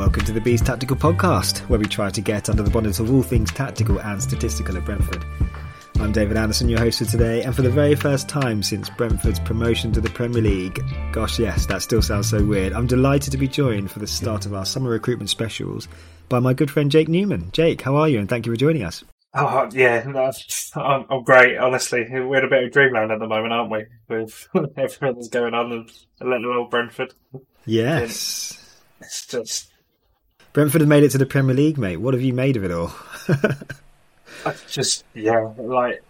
Welcome to the Bees Tactical Podcast, where we try to get under the bonnet of all things tactical and statistical at Brentford. I'm David Anderson, your host for today, and for the very first time since Brentford's promotion to the Premier League, gosh yes, that still sounds so weird, I'm delighted to be joined for the start of our summer recruitment specials by my good friend Jake Newman. Jake, how are you? And thank you for joining us. Oh yeah, that's, I'm, I'm great. Honestly, we're in a bit of dreamland at the moment, aren't we? With everything that's going on and little old Brentford. Yes. It's just Brentford have made it to the Premier League, mate. What have you made of it all? I just yeah, like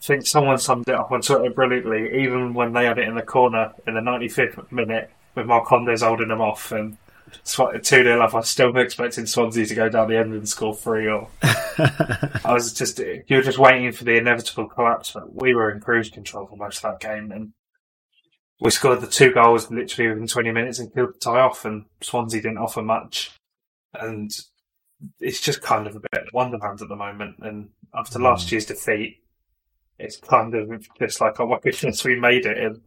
I think someone summed it up on Twitter brilliantly. Even when they had it in the corner in the 95th minute with Marcondes holding them off and two 0 up, I was still expecting Swansea to go down the end and score three or. I was just you were just waiting for the inevitable collapse, but we were in cruise control for most of that game and. We scored the two goals literally within 20 minutes and killed the tie off, and Swansea didn't offer much. And it's just kind of a bit wonderland at the moment. And after last year's defeat, it's kind of just like, oh my goodness, we made it. And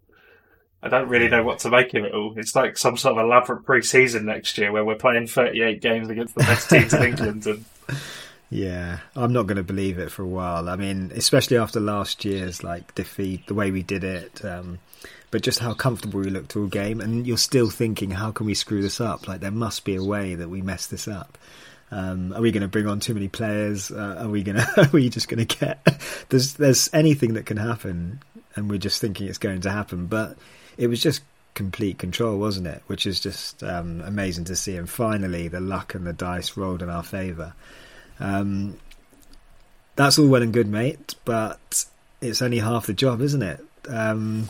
I don't really know what to make of it all. It's like some sort of elaborate pre-season next year where we're playing 38 games against the best teams in England. And Yeah, I'm not going to believe it for a while. I mean, especially after last year's like defeat, the way we did it, um, but just how comfortable we looked all game, and you're still thinking, how can we screw this up? Like there must be a way that we mess this up. Um, are we going to bring on too many players? Uh, are we going to? Are we just going to get? There's there's anything that can happen, and we're just thinking it's going to happen. But it was just complete control, wasn't it? Which is just um, amazing to see. And finally, the luck and the dice rolled in our favour. Um, that's all well and good, mate, but it's only half the job, isn't it? Um,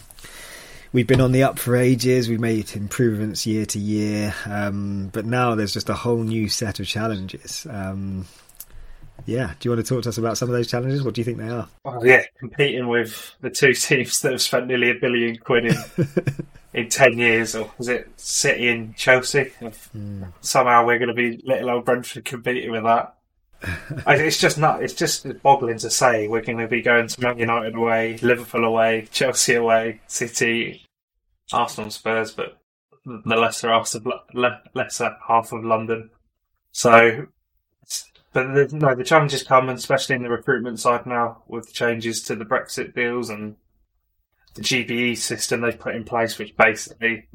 we've been on the up for ages. We've made improvements year to year, um, but now there's just a whole new set of challenges. Um, yeah, do you want to talk to us about some of those challenges? What do you think they are? oh yeah, competing with the two teams that have spent nearly a billion quid in in ten years, or was it City and Chelsea? Somehow we're going to be little old Brentford competing with that. It's just not. It's just boggling to say we're going to be going to Man United away, Liverpool away, Chelsea away, City, Arsenal, Spurs, but the lesser half of le- lesser half of London. So, but the, no, the challenges come, and especially in the recruitment side now with the changes to the Brexit deals and the GBE system they've put in place, which basically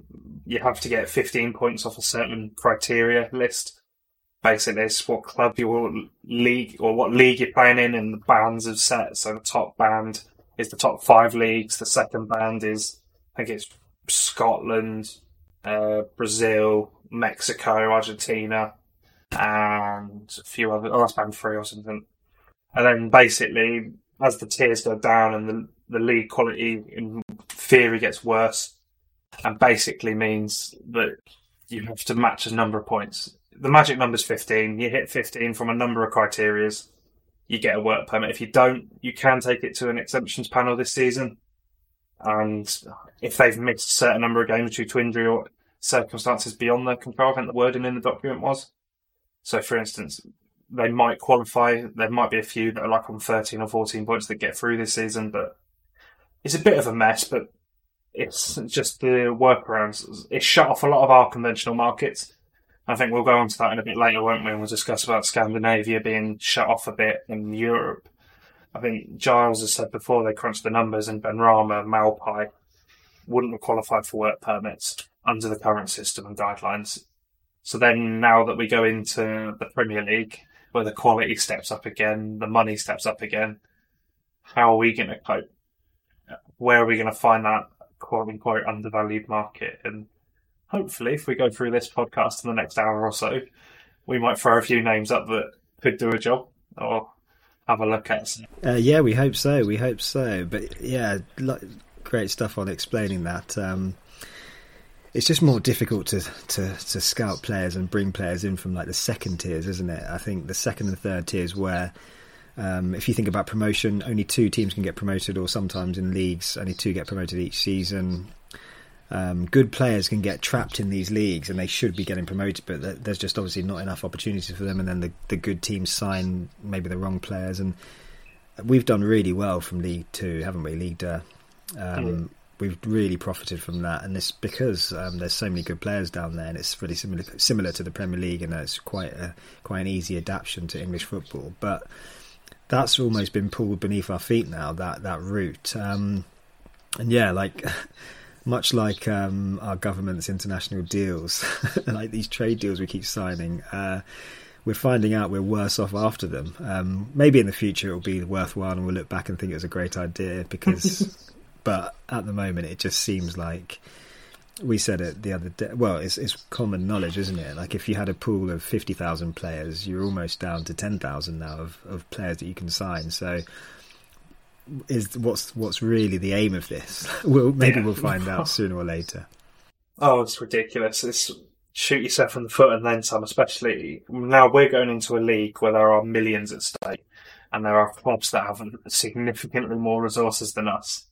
you have to get 15 points off a certain criteria list basically it's what club your league or what league you're playing in and the bands have set. So the top band is the top five leagues. The second band is I think it's Scotland, uh, Brazil, Mexico, Argentina, and a few other. Oh, that's band three or something. And then basically, as the tiers go down and the the league quality in theory gets worse, and basically means that you have to match a number of points the magic number's 15. You hit 15 from a number of criterias, you get a work permit. If you don't, you can take it to an exemptions panel this season. And if they've missed a certain number of games due to injury or circumstances beyond their control. I think the wording in the document was. So, for instance, they might qualify. There might be a few that are like on 13 or 14 points that get through this season, but it's a bit of a mess. But it's just the workarounds. It shut off a lot of our conventional markets. I think we'll go on to that in a bit later, won't we? And we'll discuss about Scandinavia being shut off a bit in Europe. I think Giles has said before they crunched the numbers and Ben Benrahma, Maupay wouldn't have qualified for work permits under the current system and guidelines. So then now that we go into the Premier League, where the quality steps up again, the money steps up again, how are we going to cope? Where are we going to find that quote unquote undervalued market? And hopefully, if we go through this podcast in the next hour or so, we might throw a few names up that could do a job or have a look at. Uh, yeah, we hope so. We hope so. But yeah, great stuff on explaining that. Um, it's just more difficult to, to, to scout players and bring players in from like the second tiers, isn't it? I think the second and third tiers where um, if you think about promotion, only two teams can get promoted, or sometimes in leagues, only two get promoted each season. Um, good players can get trapped in these leagues, and they should be getting promoted, but there's just obviously not enough opportunities for them. And then the, the good teams sign maybe the wrong players, and we've done really well from League Two, haven't we? League um, mm we've really profited from that, and it's because um, there's so many good players down there, and it's really similar similar to the Premier League, and it's quite a quite an easy adaptation to English football. But that's almost been pulled beneath our feet now. That that route, um, and yeah, like. Much like um, our government's international deals, like these trade deals we keep signing, uh, we're finding out we're worse off after them. Um, maybe in the future it'll be worthwhile and we'll look back and think it was a great idea because but at the moment it just seems like we said it the other day. Well, it's, it's common knowledge, isn't it? Like if you had a pool of fifty thousand players, you're almost down to ten thousand now of, of players that you can sign. So, is what's what's really the aim of this? We'll maybe yeah. we'll find out sooner or later. Oh, it's ridiculous! It's shoot yourself in the foot and then some. Especially now we're going into a league where there are millions at stake, and there are clubs that have significantly more resources than us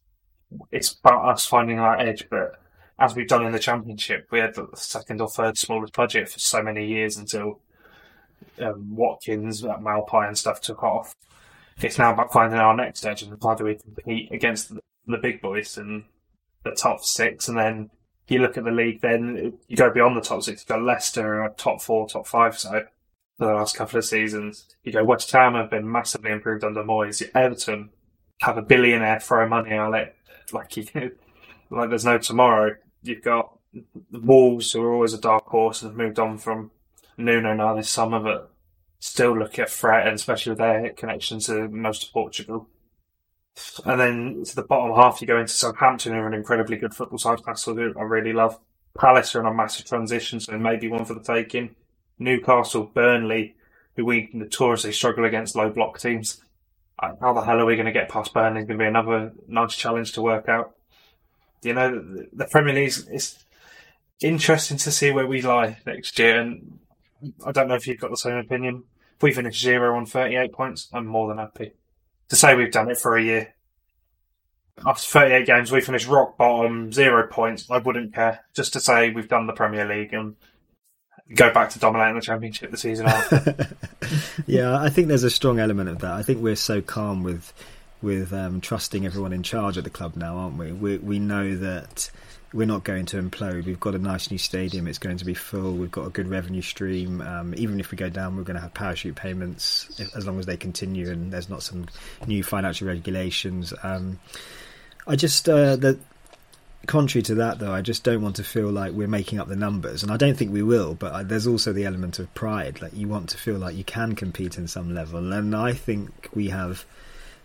it's about us finding our edge. But as we've done in the championship, we had the second or third smallest budget for so many years until um, Watkins, Maupay, and stuff took off. It's now about finding our next edge and how do we compete against the, big boys and the top six, and then you look at the league. Then you go beyond the top six. You've got Leicester, top four, top five side for the last couple of seasons. You go West Ham have been massively improved under Moyes. Everton have a billionaire throw money at it like you like there's no tomorrow. You've got the Wolves, who are always a dark horse and have moved on from Nuno now this summer, but still look at threat, and especially with their connection to most of Portugal. And then to the bottom half, you go into Southampton, who are an incredibly good football side. Newcastle, who I really love. Palace are on a massive transition, so maybe one for the taking. Newcastle, Burnley, who we notoriously struggle against low block teams uh, how the hell are we going to get past Burnley? It's going to be another nice challenge to work out. You know, the Premier League is interesting to see where we lie next year, and I don't know if you've got the same opinion. If we finish zero on 38 points, I'm more than happy. To say we've done it for a year. After 38 games, we finished rock bottom, zero points, I wouldn't care. Just to say we've done the Premier League and go back to dominating the championship the season after. yeah, I think there's a strong element of that. I think we're so calm with with um, trusting everyone in charge at the club now, aren't we? We we know that we're not going to implode. We've got a nice new stadium. It's going to be full. We've got a good revenue stream. Um, even if we go down, we're going to have parachute payments if, as long as they continue and there's not some new financial regulations. Um, I just uh, contrary to that, though, I just don't want to feel like we're making up the numbers, and I don't think we will. But I, there's also the element of pride, like you want to feel like you can compete in some level, and I think we have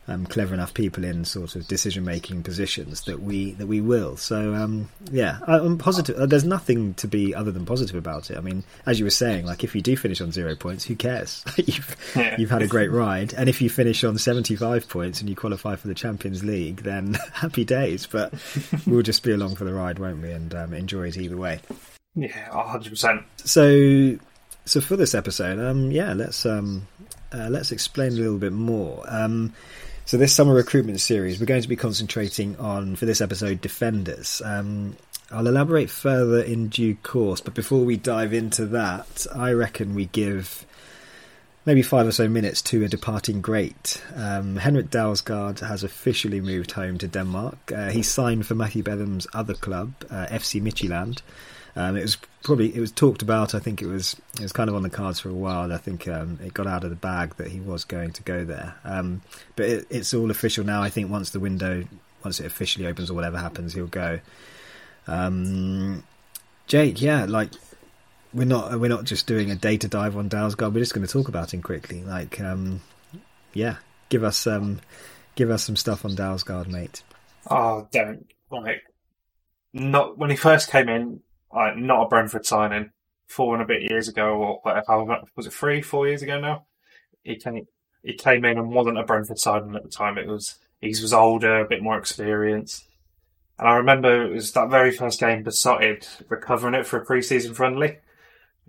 um, clever enough people in sort of decision making positions that we that we will. So um, yeah, I, am positive. Uh, there's nothing to be other than positive about it. I mean, as you were saying, like if you do finish on zero points, who cares? you've yeah. you've had a great ride, and if you finish on 75 points and you qualify for the Champions League, then happy days. But we'll just be along for the ride, won't we? And um, enjoy it either way. Yeah, 100. percent So so for this episode, um, yeah, let's um, uh, let's explain a little bit more. Um, so this summer recruitment series, we're going to be concentrating on for this episode defenders. Um, I'll elaborate further in due course, but before we dive into that, I reckon we give maybe five or so minutes to a departing great. Um, Henrik Dalsgaard has officially moved home to Denmark. Uh, he signed for Matthew Benham's other club, uh, FC Midtjylland. Um, it was probably it was talked about. I think it was it was kind of on the cards for a while. I think um, it got out of the bag that he was going to go there. Um, but it, it's all official now. I think once the window once it officially opens or whatever happens, he'll go. Um, Jake, yeah, like we're not we're not just doing a data dive on Dalsgaard. We're just going to talk about him quickly. Like, um, yeah, give us um, give us some stuff on Dalsgaard, mate. Oh, don't like not when he first came in. Like, not a Brentford signing four and a bit years ago, or whatever. Was it three, four years ago now? He came he came in and wasn't a Brentford signing at the time. It was he was older, a bit more experienced. And I remember it was that very first game, Besotted recovering it for a pre-season friendly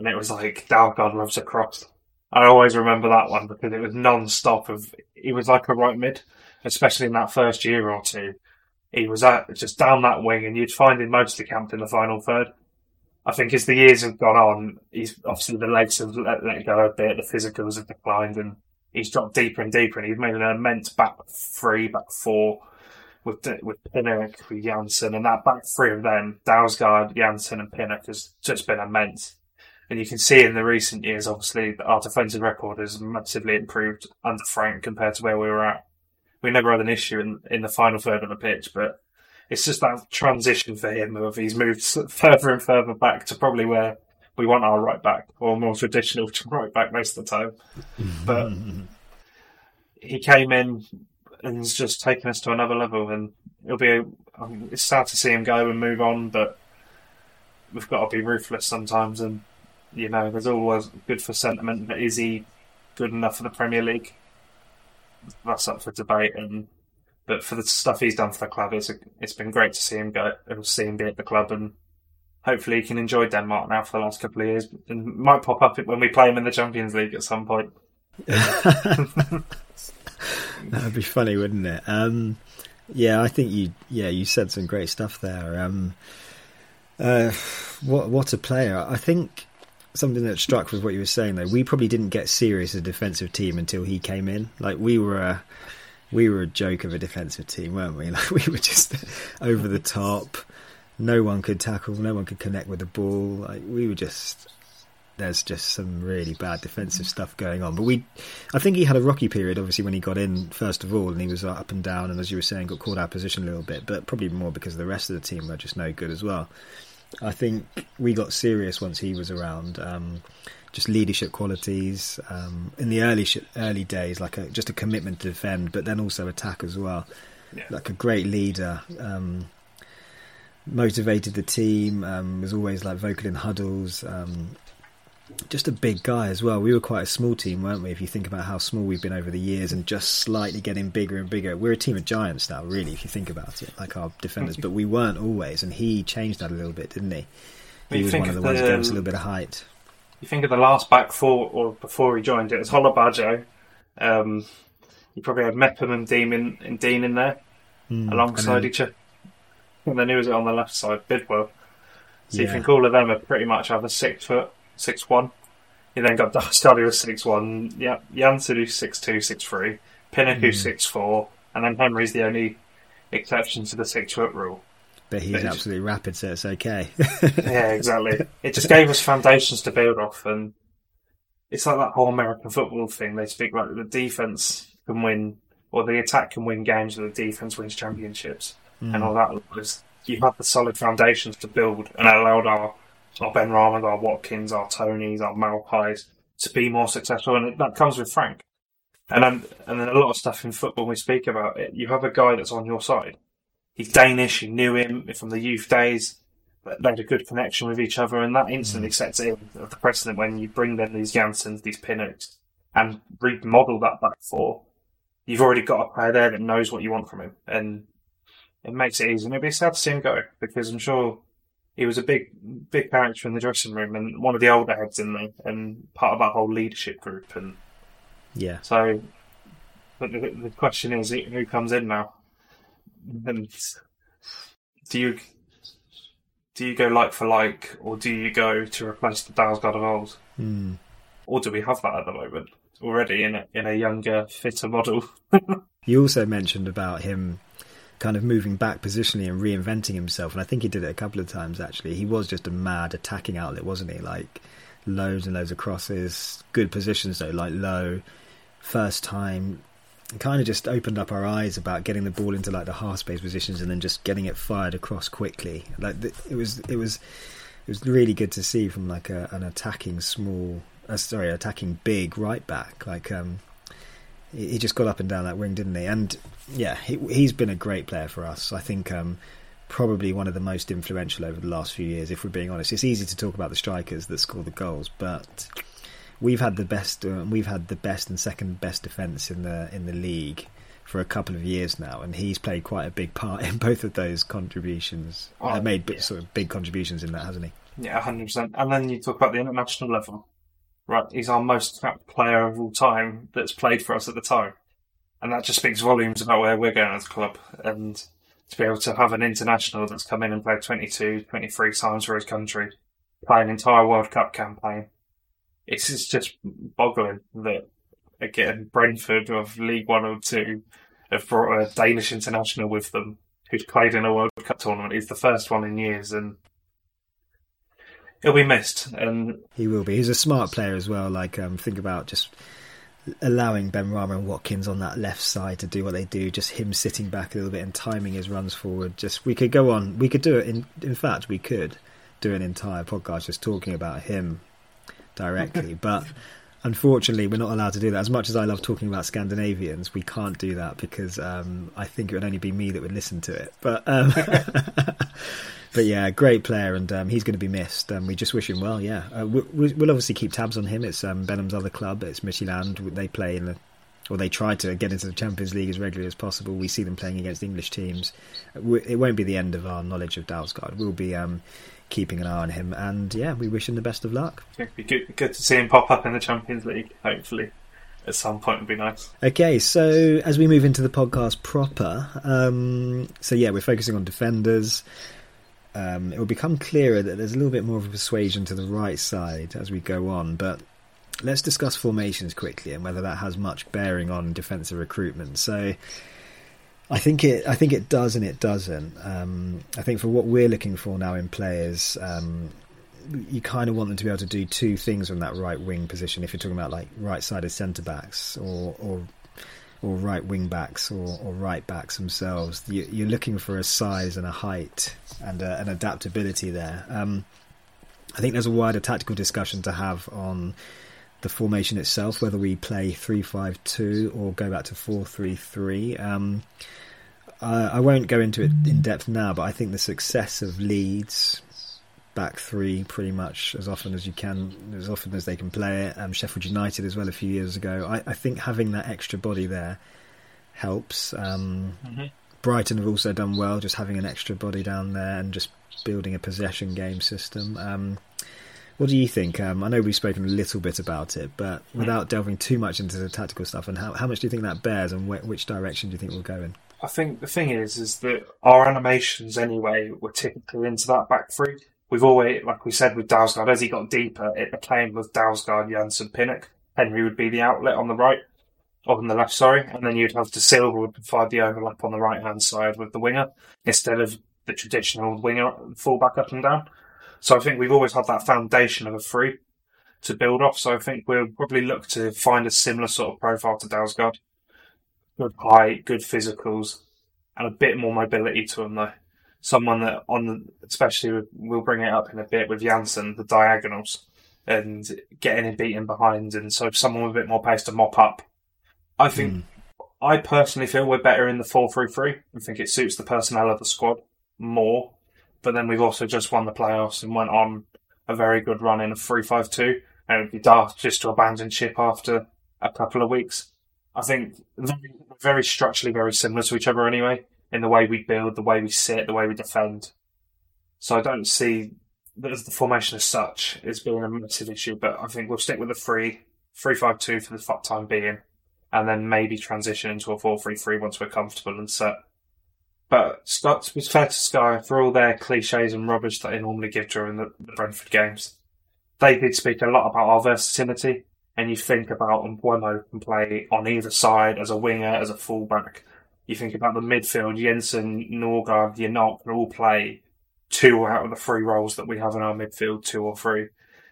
and it was like Dalsgaard loves a cross. I always remember that one because it was non-stop of he was like a right mid, especially in that first year or two. He was at, just down that wing, and you'd find him mostly camped in the final third. I think as the years have gone on, he's obviously the legs have let, let go a bit, the physicals have declined, and he's dropped deeper and deeper. And he's made an immense back three, back four with with Pinnock, with Jansson, and that back three of them, Dalsgaard, Jansson, and Pinnock has just been immense. And you can see in the recent years, obviously, that our defensive record has massively improved under Frank compared to where we were at. We never had an issue in, in the final third of the pitch, but it's just that transition for him of he's moved further and further back to probably where we want our right back, or more traditional right back most of the time. But he came in and has just taken us to another level, and it'll be. I mean, um, it's sad to see him go and move on, but we've got to be ruthless sometimes and you know, there's always good for sentiment, but is he good enough for the Premier League? That's up for debate. And but for the stuff he's done for the club, it's a, it's been great to see him go, see him be at the club, and hopefully he can enjoy Denmark now for the last couple of years, and might pop up when we play him in the Champions League at some point. that would be funny, wouldn't it? Um, yeah, I think you. Yeah, you said some great stuff there. Um, uh, what what a player! I think something that struck was what you were saying though. We probably didn't get serious as a defensive team until he came in. Like we were we were a joke of a defensive team, weren't we? Like we were just over the top. No one could tackle. No one could connect with the ball. Like we were just. There's just some really bad defensive stuff going on. But we, I think he had a rocky period, obviously, when he got in first of all, and he was up and down, and as you were saying, got caught out of position a little bit. But probably more because the rest of the team were just no good as well. I think we got serious once he was around. Um, just leadership qualities um, in the early sh- early days, like a, just a commitment to defend, but then also attack as well. Yeah. Like a great leader, um, motivated the team. Um, was always like vocal in huddles. Um, just a big guy as well. We were quite a small team, weren't we? If you think about how small we've been over the years, and just slightly getting bigger and bigger. We're a team of giants now, really, if you think about it, like our defenders. but we weren't always, and he changed that a little bit, didn't he? He was one of the, ones who gave us a little bit of height. You think of the last back four, or before he joined, it was Holabajo. Um, you probably had Mepham and Dean in, and Dean in there mm, alongside each other. And then who was it on the left side? Bidwell. So yeah. you think all of them are pretty much either six foot six one. He then got Darcy was six one. Yeah, who's six two, six three. Pinnock who's mm. six four, and then Henry's the only exception to the six foot rule. But he's absolutely rapid, so it's okay. yeah, exactly. It just gave us foundations to build off, and it's like that whole American football thing. They speak like the defense can win, or the attack can win games, or the defense wins championships, mm. and all that. Was you have the solid foundations to build, and allowed our our Ben Benrahma, our Watkins, our Tonys, our Maupays to be more successful, and that comes with Frank. And then, and then a lot of stuff in football we speak about it. You have a guy that's on your side. He's Danish. You knew him from the youth days. They had a good connection with each other, and that instantly mm. sets in the precedent when you bring them these Janssons, these Pinnocks, and remodel that back four. You've already got a player there that knows what you want from him, and it makes it easy. And it'd be sad to see him go because I'm sure he was a big, big character in the dressing room and one of the older heads in there and part of that whole leadership group. And yeah, so but the, the question is, who comes in now? And do you do you go like for like, or do you go to replace the Dalsgaard of old? Hmm. Or do we have that at the moment already in a, in a younger, fitter model? You also mentioned about him kind of moving back positionally and reinventing himself, and I think he did it a couple of times actually. He was just a mad attacking outlet, wasn't he? Like loads and loads of crosses, good positions though, like low, first time. Kind of just opened up our eyes about getting the ball into like the half space positions and then just getting it fired across quickly. Like it was, it was, it was really good to see from like a, an attacking small, uh, sorry, attacking big right back. Like um, he just got up and down that wing, didn't he? And yeah, he, he's been a great player for us. I think um, probably one of the most influential over the last few years. If we're being honest, it's easy to talk about the strikers that score the goals, but we've had the best. Uh, we've had the best and second best defence in the in the league for a couple of years now, and he's played quite a big part in both of those contributions. Oh, uh, made yeah. sort of big contributions in that, hasn't he? Yeah, hundred percent. And then you talk about the international level right, he's our most capped player of all time that's played for us at the time. And that just speaks volumes about where we're going as a club. And to be able to have an international that's come in and played 22, 23 times for his country, play an entire World Cup campaign, it's just boggling that, again, Brentford of League One or Two have brought a Danish international with them who's played in a World Cup tournament. He's the first one in years, and he'll be missed. And he will be. He's a smart player as well. Like um, think about just allowing Ben Benrahma and Watkins on that left side to do what they do. Just him sitting back a little bit and timing his runs forward. Just we could go on. We could do it. In in fact, we could do an entire podcast just talking about him directly, but. Unfortunately, we're not allowed to do that. As much as I love talking about Scandinavians, we can't do that because um, I think it would only be me that would listen to it. But um, but yeah, great player, and um, he's going to be missed. Um, we just wish him well. Yeah, uh, we, will obviously keep tabs on him. It's um, Benham's other club. It's Midtjylland. They play in the, or they try to get into the Champions League as regularly as possible. We see them playing against English teams. It won't be the end of our knowledge of Dalsgaard. We'll be um, keeping an eye on him, and yeah, we wish him the best of luck. It'd be good, good to see him pop up in the Champions League. Hopefully at some point would be nice. Okay, so as we move into the podcast proper, um, so yeah, we're focusing on defenders um, it will become clearer that there's a little bit more of a persuasion to the right side as we go on. But let's discuss formations quickly and whether that has much bearing on defensive recruitment. So. I think it. I think it does, and it doesn't. Um, I think for what we're looking for now in players, um, you kind of want them to be able to do two things from that right wing position. If you're talking about like right sided centre backs or, or or right wing backs or, or right backs themselves. You, are looking for a size and a height and a, an adaptability there. Um, I think there's a wider tactical discussion to have on the formation itself, whether we play three five two or go back to four three three. Um, I, I won't go into it in depth now, but I think the success of Leeds back three pretty much as often as you can, as often as they can play it. Um, Sheffield United as well a few years ago. I, I think having that extra body there helps. Um, mm-hmm. Brighton have also done well, just having an extra body down there and just building a possession game system. Um, what do you think? Um, I know we've spoken a little bit about it, but without delving too much into the tactical stuff, and how, how much do you think that bears, and wh- which direction do you think we'll go in? I think the thing is, is that our animations anyway were typically into that back three we've always, like we said with Dalsgaard, as he got deeper, it became with Dalsgaard, Jansson, Pinnock. Henry would be the outlet on the right, or on the left, sorry, and then you'd have Dasilva would provide the overlap on the right hand side with the winger instead of the traditional winger fullback up and down. So I think we've always had that foundation of a three to build off. So I think we'll probably look to find a similar sort of profile to Dalsgaard. Good height, good physicals, and a bit more mobility to him though someone that on the, especially we'll bring it up in a bit with Jansson, the diagonals and getting him beaten behind, and so someone with a bit more pace to mop up. I think mm. I personally feel we're better in the four three three. I think it suits the personnel of the squad more. But then we've also just won the playoffs and went on a very good run in a three five two, and it would be daft just to abandon ship after a couple of weeks. I think very, very structurally very similar to each other anyway in the way we build, the way we sit, the way we defend. So I don't see the formation as such as being a massive issue, but I think we'll stick with the three, three five two for the time being, and then maybe transition into a four three three once we're comfortable and set. But Scott, was fair to Sky, for all their cliches and rubbish that they normally give during the, the Brentford games, they did speak a lot about our versatility. And you think about Mbeumo can play on either side as a winger, as a fullback. You think about the midfield, Jensen, Norgaard, Janelt can all play two out of the three roles that we have in our midfield, two or three.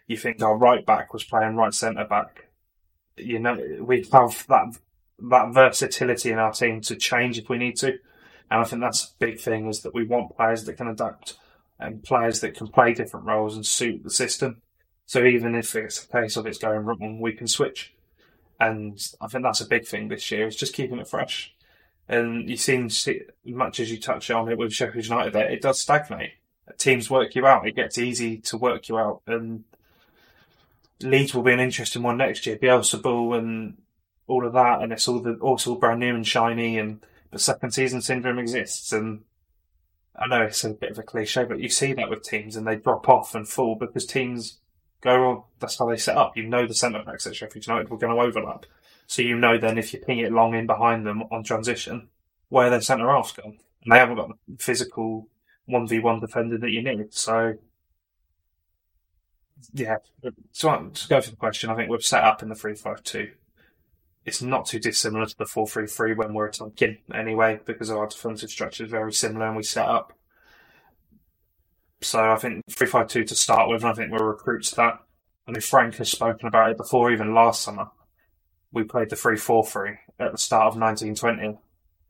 You think our right back was playing right centre back. You know, we have that that versatility in our team to change if we need to. And I think that's a big thing is that we want players that can adapt and players that can play different roles and suit the system. So even if it's a case of it's going wrong, we can switch. And I think that's a big thing this year is just keeping it fresh. And you seem, as much as you touch on it with Sheffield United, it does stagnate. Teams work you out. It gets easy to work you out, and Leeds will be an interesting one next year. Bielsa ball and all of that, and it's all the also brand new and shiny, and the second season syndrome exists. And I know it's a bit of a cliche, but you see that with teams, and they drop off and fall because teams go, well, that's how they set up. You know the centre backs at Sheffield United were going to overlap, so you know then if you ping it long in behind them on transition, where their centre half's gone, and they haven't got the physical one v one defender that you need. So yeah, so to go for the question, I think we've set up in the three five two it's not too dissimilar to the 4-3-3 when we're attacking anyway, because our defensive structure is very similar and we set up. So I think 3-5-2 to start with, and I think we'll recruit to that. I mean, Frank has spoken about it before, even last summer. We played the 3-4-3 at the start of 1920,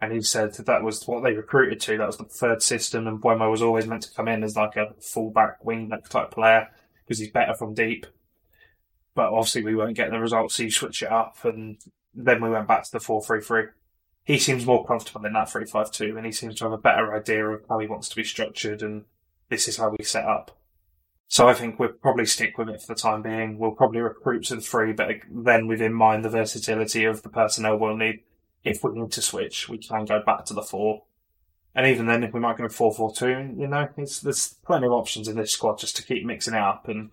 and he said that, that was what they recruited to. That was the third system, and Mbeumo was always meant to come in as like a fullback, wingback type player because he's better from deep. But obviously, we weren't getting the results, so you switch it up, and then we went back to the 4 3 3. He seems more comfortable in that 3 5 2, and he seems to have a better idea of how he wants to be structured, and this is how we set up. So I think we'll probably stick with it for the time being. We'll probably recruit to the three, but then with in mind the versatility of the personnel we'll need. If we need to switch, we can go back to the four. And even then, if we might go 4 4 2, you know, there's plenty of options in this squad just to keep mixing it up and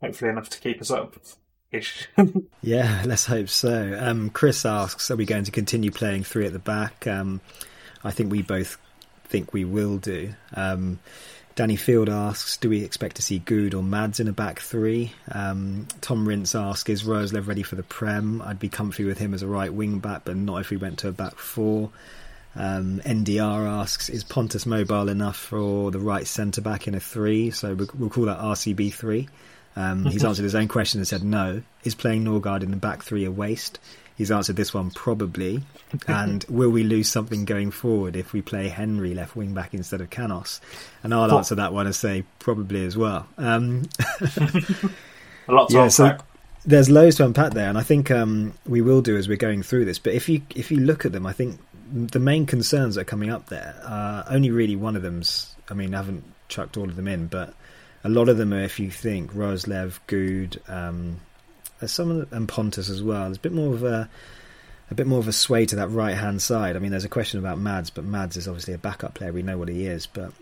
hopefully enough to keep us up. yeah, let's hope so. Um, Chris asks, are we going to continue playing three at the back? Um, I think we both think we will do. Um, Danny Field asks, do we expect to see Goode or Mads in a back three? Um, Tom Rince asks, is Roerslev ready for the Prem? I'd be comfy with him as a right wing back, but not if we went to a back four. Um, NDR asks, is Pontus mobile enough for the right centre back in a three? So we'll, we'll call that RCB three. Um, he's answered his own question and said no. Is playing Norgaard in the back three a waste? He's answered this one probably. And will we lose something going forward if we play Henry left wing back instead of Canos? And I'll answer that one and say probably as well. Um, a lot to yeah, so there's loads to unpack there, and I think um, we will do as we're going through this. But if you if you look at them, I think the main concerns that are coming up there, uh, only really one of them's. I mean, I haven't chucked all of them in, but a lot of them are, if you think, Roerslev, Goode, um, some of them, and Pontus as well. There's a bit more of a a bit more of a sway to that right hand side. I mean, there's a question about Mads, but Mads is obviously a backup player. We know what he is, but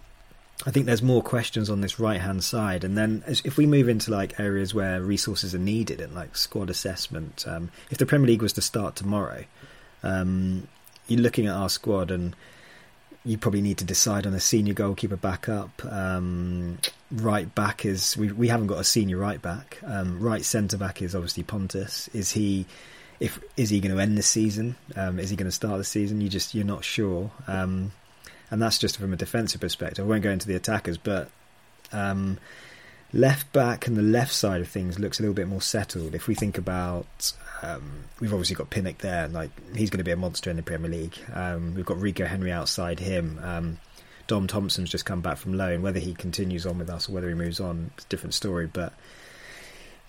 I think there's more questions on this right hand side. And then if we move into like areas where resources are needed and like squad assessment, um, if the Premier League was to start tomorrow, um, you're looking at our squad and you probably need to decide on a senior goalkeeper backup. Um, right back is we we haven't got a senior right back. Um, right centre back is obviously Pontus. Is he if is he going to end the season? Um, is he going to start the season? You just you're not sure. Um, and that's just from a defensive perspective. I won't go into the attackers, but um, left back and the left side of things looks a little bit more settled. If we think about, um, we've obviously got Pinnock there, like he's going to be a monster in the Premier League. Um, we've got Rico Henry outside him. Um, Dom Thompson's just come back from loan. Whether he continues on with us or whether he moves on, it's a different story. But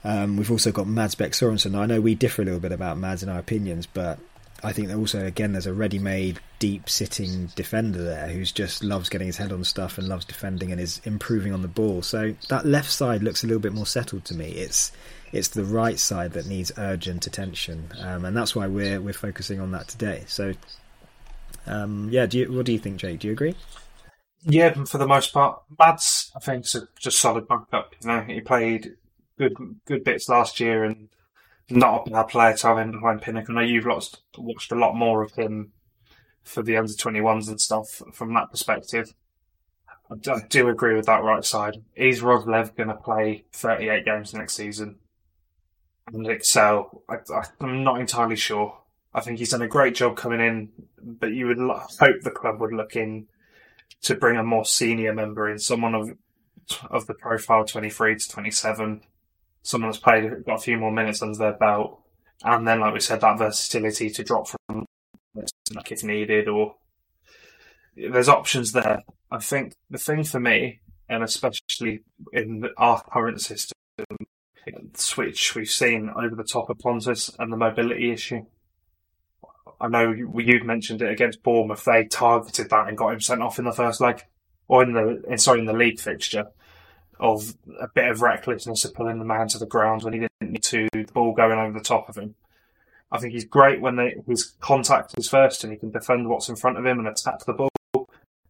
um, we've also got Mads Bech Sorensen. I know we differ a little bit about Mads in our opinions, but I think that also again there's a ready-made, deep-sitting defender there who's just loves getting his head on stuff and loves defending and is improving on the ball. So that left side looks a little bit more settled to me. It's it's the right side that needs urgent attention, um, and that's why we're we're focusing on that today. So, um, yeah, do you, what do you think, Jake? Do you agree? Yeah, for the most part, Mads I think is just solid backup. You know, he played good good bits last year and not a bad player to have in behind Pinnock. I know you've lost, watched a lot more of him for the under 21s and stuff from that perspective. I do, agree with that right side. Is Roerslev going to play 38 games next season and excel? I, I'm not entirely sure. I think he's done a great job coming in, but you would lo- hope the club would look in to bring a more senior member in, someone of of the profile 23 to 27, someone that's played got a few more minutes under their belt, and then like we said, that versatility to drop from like if needed, or there's options there. I think the thing for me, and especially in our current system, switch we've seen over the top of Pontus and the mobility issue. I know you've mentioned it against Bournemouth. They targeted that and got him sent off in the first leg, or in the in, sorry in the league fixture, of a bit of recklessness of pulling the man to the ground when he didn't need to, the ball going over the top of him. I think he's great when they, his contact is first and he can defend what's in front of him and attack the ball.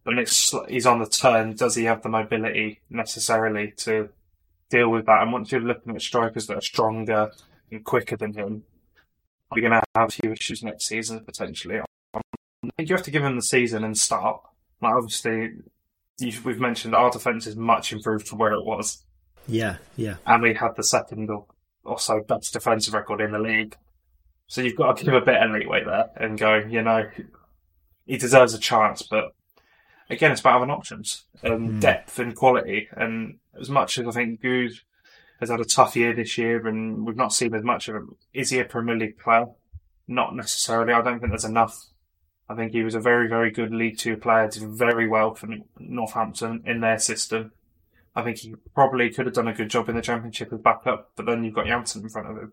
But it's, he's on the turn, does he have the mobility necessarily to deal with that? And once you're looking at strikers that are stronger and quicker than him, you're going to have a few issues next season potentially. You have to give him the season and start. Like obviously, we've mentioned our defence is much improved from where it was. Yeah, yeah. And we had the second or, or so best defensive record in the league. So you've got to give a bit of leeway there and go, you know, he deserves a chance, but again, it's about having options and mm. depth and quality. And as much as I think Goode has had a tough year this year and we've not seen as much of him, is he a Premier League player? Not necessarily. I don't think there's enough. I think he was a very, very good League Two player, did very well for Northampton in their system. I think he probably could have done a good job in the Championship as backup, but then you've got Jansson in front of him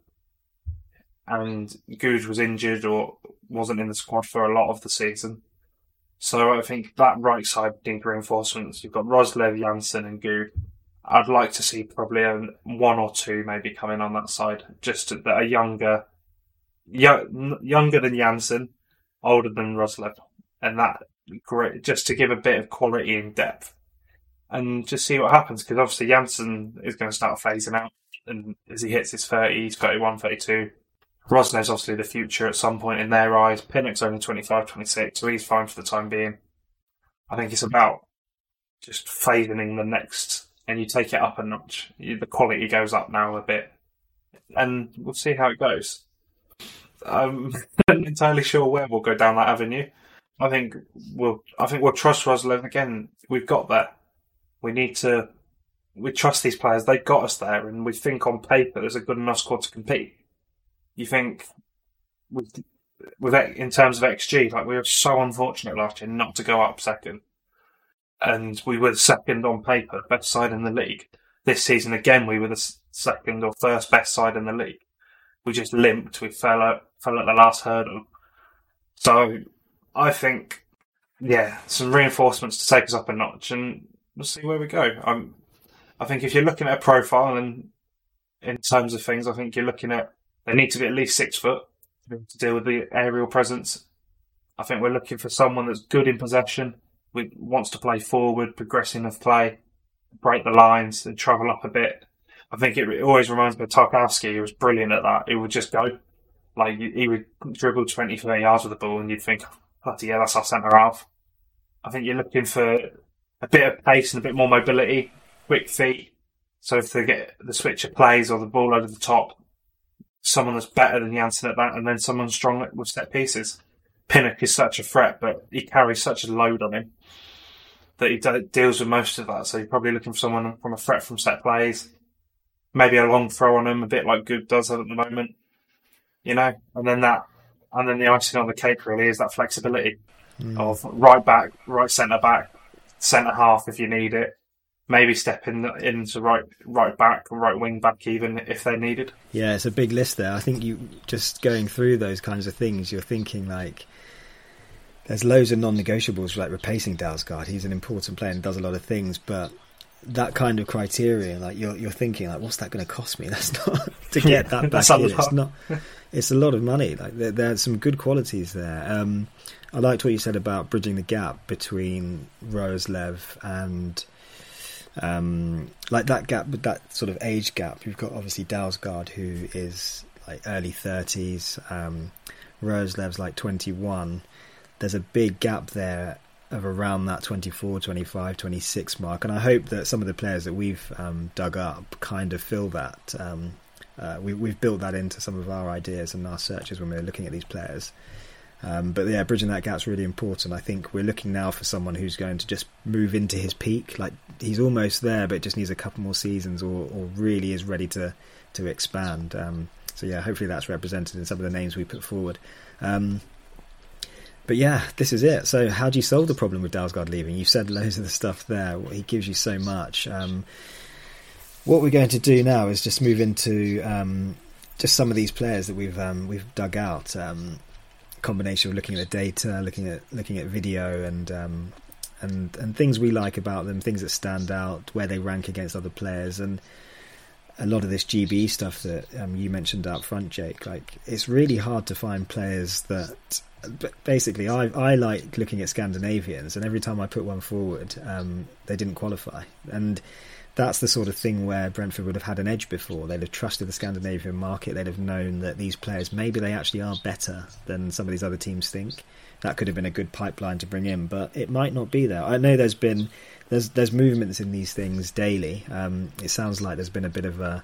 and Goode was injured or wasn't in the squad for a lot of the season. So I think that right side needs reinforcements. You've got Roerslev, Jansson, and Goode. I'd like to see probably a, one or two maybe coming on that side, just are younger, young, younger than Jansson, older than Roerslev, and that great just to give a bit of quality and depth, and just see what happens. Because obviously Jansson is going to start phasing out, and as he hits his 30s, 31, 32, Roerslev's obviously the future at some point in their eyes. Pinnock's only 25, 26, so he's fine for the time being. I think it's about just fading the next, and you take it up a notch. the quality goes up now a bit, and we'll see how it goes. I'm not entirely sure where we'll go down that avenue. I think we'll. I think we'll trust Roerslev again. We've got that. We need to. We trust these players. They got us there, and we think on paper there's a good enough squad to compete you think with with in terms of XG, like we were so unfortunate last year not to go up second, and we were second on paper, best side in the league. This season again, we were the second or first best side in the league. We just limped. We fell out, fell at the last hurdle. So I think, yeah, some reinforcements to take us up a notch, and we'll see where we go. I'm, I think if you're looking at a profile and in terms of things, I think you're looking at they need to be at least six foot to deal with the aerial presence. I think we're looking for someone that's good in possession, wants to play forward, progressing of play, break the lines, and travel up a bit. I think it, it always reminds me of Tarkowski. He was brilliant at that. He would just go. Like, he would dribble 20, 30 yards with the ball, and you'd think, bloody yeah, that's our centre half. I think you're looking for a bit of pace and a bit more mobility, quick feet. So if they get the switcher plays or the ball over the top, someone that's better than Jansson at that, and then someone strong with set pieces. Pinnock is such a threat, but he carries such a load on him that he deals with most of that. So you're probably looking for someone from a threat from set plays, maybe a long throw on him, a bit like Goode does at the moment, you know. And then that, and then the icing on the cake really is that flexibility mm. of right back, right centre back, centre half if you need it, maybe step in into right right back or right wing back even if they're needed. Yeah, it's a big list there. I think you just going through those kinds of things, you're thinking like there's loads of non-negotiables like replacing Dalsgaard. He's an important player and does a lot of things, but that kind of criteria, like you're you're thinking like, what's that going to cost me? That's not to get that back in. It's not. It's a lot of money. Like there, there's some good qualities there. Um, I liked what you said about bridging the gap between Roerslev and um, like that gap, with that sort of age gap, you've got obviously Dalsgaard, who is like early 30s, um, Roerslev's like 21. there's a big gap there of around that 24, 25, 26 mark. And I hope that some of the players that we've um, dug up kind of fill that. Um, uh, we, we've built that into some of our ideas and our searches when we're looking at these players. Um, but yeah, bridging that gap's really important. I think we're looking now for someone who's going to just move into his peak. Like he's almost there, but just needs a couple more seasons, or, or really is ready to to expand. Um, so yeah, hopefully that's represented in some of the names we put forward. Um, but yeah, this is it. So how do you solve the problem with Dalsgaard leaving? You've said loads of the stuff there. He gives you so much. Um, what we're going to do now is just move into um, just some of these players that we've um, we've dug out. Combination of looking at the data, looking at looking at video, and um, and and things we like about them, things that stand out, where they rank against other players, and a lot of this GB stuff that um, you mentioned up front, Jake. Like it's really hard to find players that. Basically, I I like looking at Scandinavians, and every time I put one forward, um, they didn't qualify, and that's the sort of thing where Brentford would have had an edge before. They'd have trusted the Scandinavian market. They'd have known that these players maybe they actually are better than some of these other teams think. That could have been a good pipeline to bring in, but it might not be there. I know there's been there's there's movements in these things daily. Um, it sounds like there's been a bit of a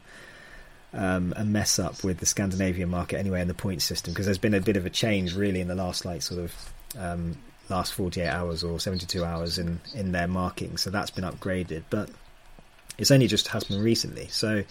um, a mess up with the Scandinavian market anyway in the point system because there's been a bit of a change really in the last like sort of um, last 48 hours or 72 hours in in their marking. So that's been upgraded, but it's only just happened recently. So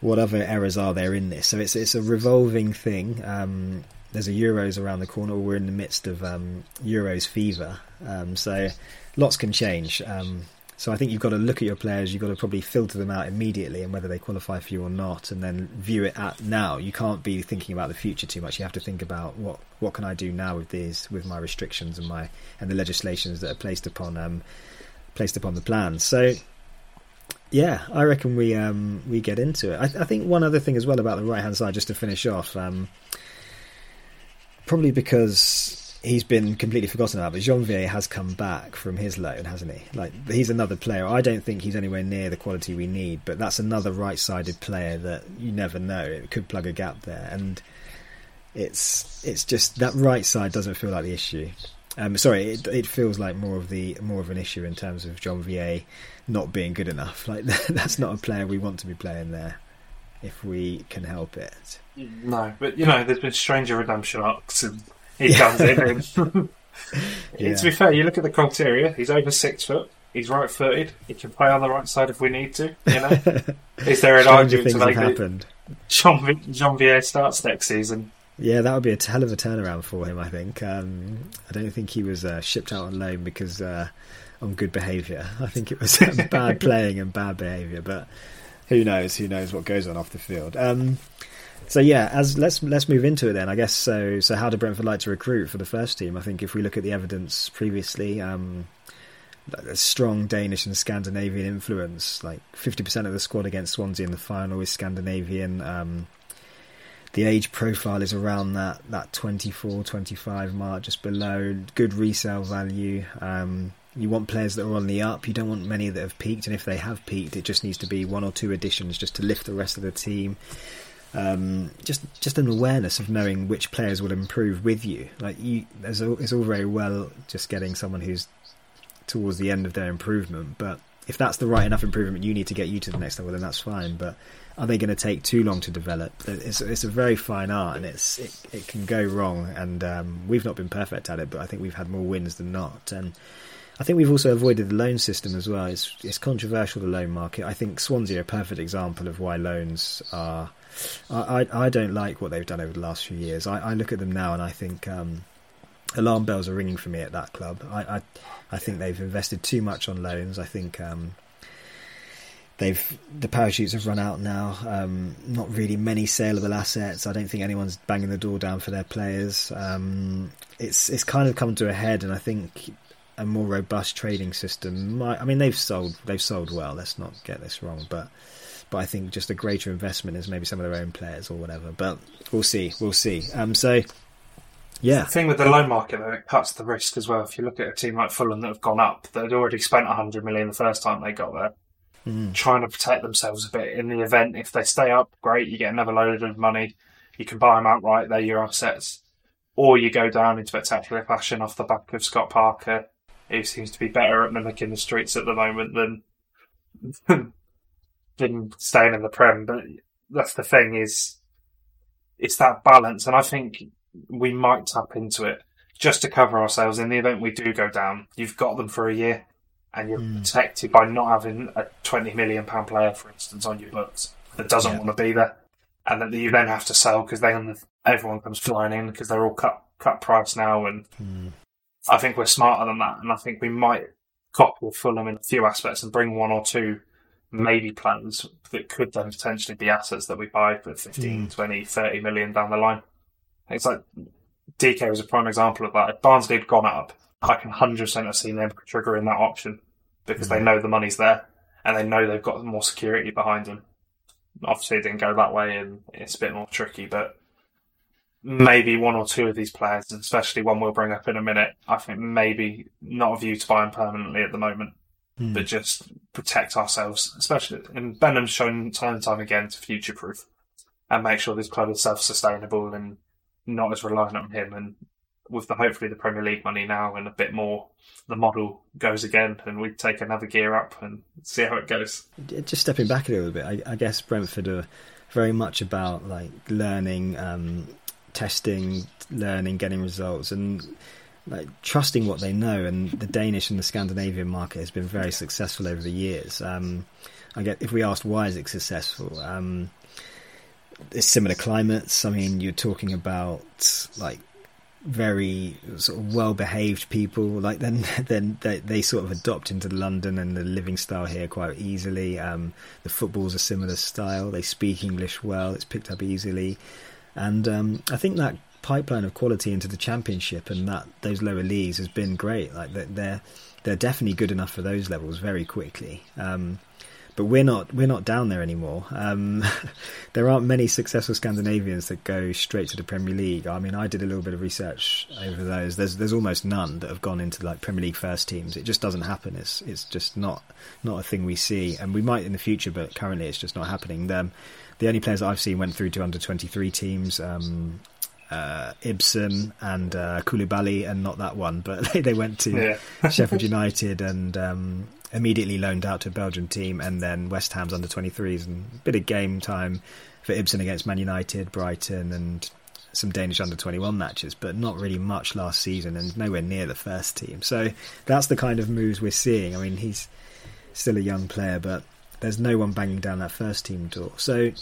what other errors are there in this? So it's it's a revolving thing. Um, there's a Euros around the corner. We're in the midst of um, Euros fever, um, so lots can change. Um, so I think you've got to look at your players. You've got to probably filter them out immediately and whether they qualify for you or not, and then view it at now. You can't be thinking about the future too much. You have to think about what what can I do now with these, with my restrictions and my and the legislations that are placed upon um, placed upon the plans. So yeah, I reckon we um, we get into it. I, I, think one other thing as well about the right hand side, just to finish off, um, probably because he's been completely forgotten about, but Jeanvier has come back from his loan, hasn't he? Like he's another player. I don't think he's anywhere near the quality we need, but that's another right-sided player that you never know. It could plug a gap there, and it's it's just that right side doesn't feel like the issue. Um, sorry, it, it feels like more of the more of an issue in terms of Jeanvier not being good enough. Like that's not a player we want to be playing there if we can help it. No, but you know, there's been stranger redemption arcs, and he yeah. comes in. And yeah. To be fair, you look at the criteria. He's over six foot. He's right-footed. He can play on the right side if we need to. You know, is there an argument to make happened. Jean Jeanvier starts next season? Yeah, that would be a hell of a turnaround for him. I think. Um, I don't think he was uh, shipped out on loan because uh, on good behaviour. I think it was bad playing and bad behaviour. But who knows? Who knows what goes on off the field? Um, so yeah, as let's let's move into it then. I guess so. So how do Brentford like to recruit for the first team? I think if we look at the evidence previously, um, a strong Danish and Scandinavian influence. Like fifty percent of the squad against Swansea in the final is Scandinavian. Um, the age profile is around that that 24 25 mark just below good resale value um, you want players that are on the up you don't want many that have peaked and if they have peaked it just needs to be one or two additions just to lift the rest of the team um, just just an awareness of knowing which players will improve with you like you there's all, it's all very well just getting someone who's towards the end of their improvement but if that's the right enough improvement you need to get you to the next level then that's fine but are they going to take too long to develop? It's, it's a very fine art, and it's it, it can go wrong. And um, we've not been perfect at it, but I think we've had more wins than not. And I think we've also avoided the loan system as well. It's it's controversial the loan market. I think Swansea are a perfect example of why loans are. I, I, I don't like what they've done over the last few years. I, I look at them now and I think um, alarm bells are ringing for me at that club. I, I, I think they've invested too much on loans. I think um, they've the parachutes have run out now. Um, not really many saleable assets. I don't think anyone's banging the door down for their players. Um, it's it's kind of come to a head, and I think a more robust trading system. Might, I mean, they've sold they've sold well. Let's not get this wrong, but but I think just a greater investment is maybe some of their own players or whatever. But we'll see, we'll see. Um, so. Yeah. The thing with the loan market, though, it cuts the risk as well. If you look at a team like Fulham that have gone up, that had already spent 100 million the first time they got there, mm. trying to protect themselves a bit in the event. If they stay up, great, you get another load of money. You can buy them outright, they're your assets. or you go down in spectacular fashion off the back of Scott Parker, who seems to be better at mimicking the streets at the moment than than staying in the Prem. But that's the thing is, it's that balance, and I think we might tap into it just to cover ourselves in the event we do go down. You've got them for a year, and you're mm. protected by not having a twenty million pound player, for instance, on your books that doesn't yeah. want to be there, and that you then have to sell because then everyone comes flying in because they're all cut cut price now, and mm. I think we're smarter than that, and I think we might cop copy Fulham in a few aspects and bring one or two maybe plans that could then potentially be assets that we buy for 15, mm. 20, 30 million down the line. It's like DK was a prime example of that. If Barnsley had gone up, I can 100% have seen them triggering that option because mm. they know the money's there and they know they've got more security behind them. Obviously, it didn't go that way and it's a bit more tricky, but maybe one or two of these players, especially one we'll bring up in a minute, I think maybe not a view to buy them permanently at the moment, mm. but just protect ourselves, especially. And Benham's shown time and time again to future proof and make sure this club is self sustainable and not as reliant on him. And with the hopefully the Premier League money now and a bit more, the model goes again and we take another gear up and see how it goes. Just stepping back a little bit, I, I guess Brentford are very much about like learning. Um, testing, learning, getting results, and like trusting what they know. And the Danish and the Scandinavian market has been very successful over the years. Um, I get if we asked why is it successful, um, it's similar climates. I mean, you're talking about like very sort of well-behaved people. Like then, then they, they, sort of adopt into London and the living style here quite easily. Um, the football's a similar style. They speak English well. It's picked up easily. And um, I think that pipeline of quality into the championship and that those lower leagues has been great. Like they're they're definitely good enough for those levels very quickly. Um, but we're not we're not down there anymore. Um, there aren't many successful Scandinavians that go straight to the Premier League. I mean, I did a little bit of research over those. There's there's almost none that have gone into like Premier League first teams. It just doesn't happen. It's it's just not not a thing we see, and we might in the future, but currently it's just not happening. Um, the only players I've seen went through to under 23 teams. Um, uh, Ibsen and uh, Koulibaly, and not that one, but they, they went to yeah. Sheffield United and um, immediately loaned out to a Belgian team, and then West Ham's under 23s, and a bit of game time for Ibsen against Man United, Brighton, and some Danish under 21 matches, but not really much last season, and nowhere near the first team. So that's the kind of moves we're seeing. I mean, he's still a young player, but there's no one banging down that first team door. So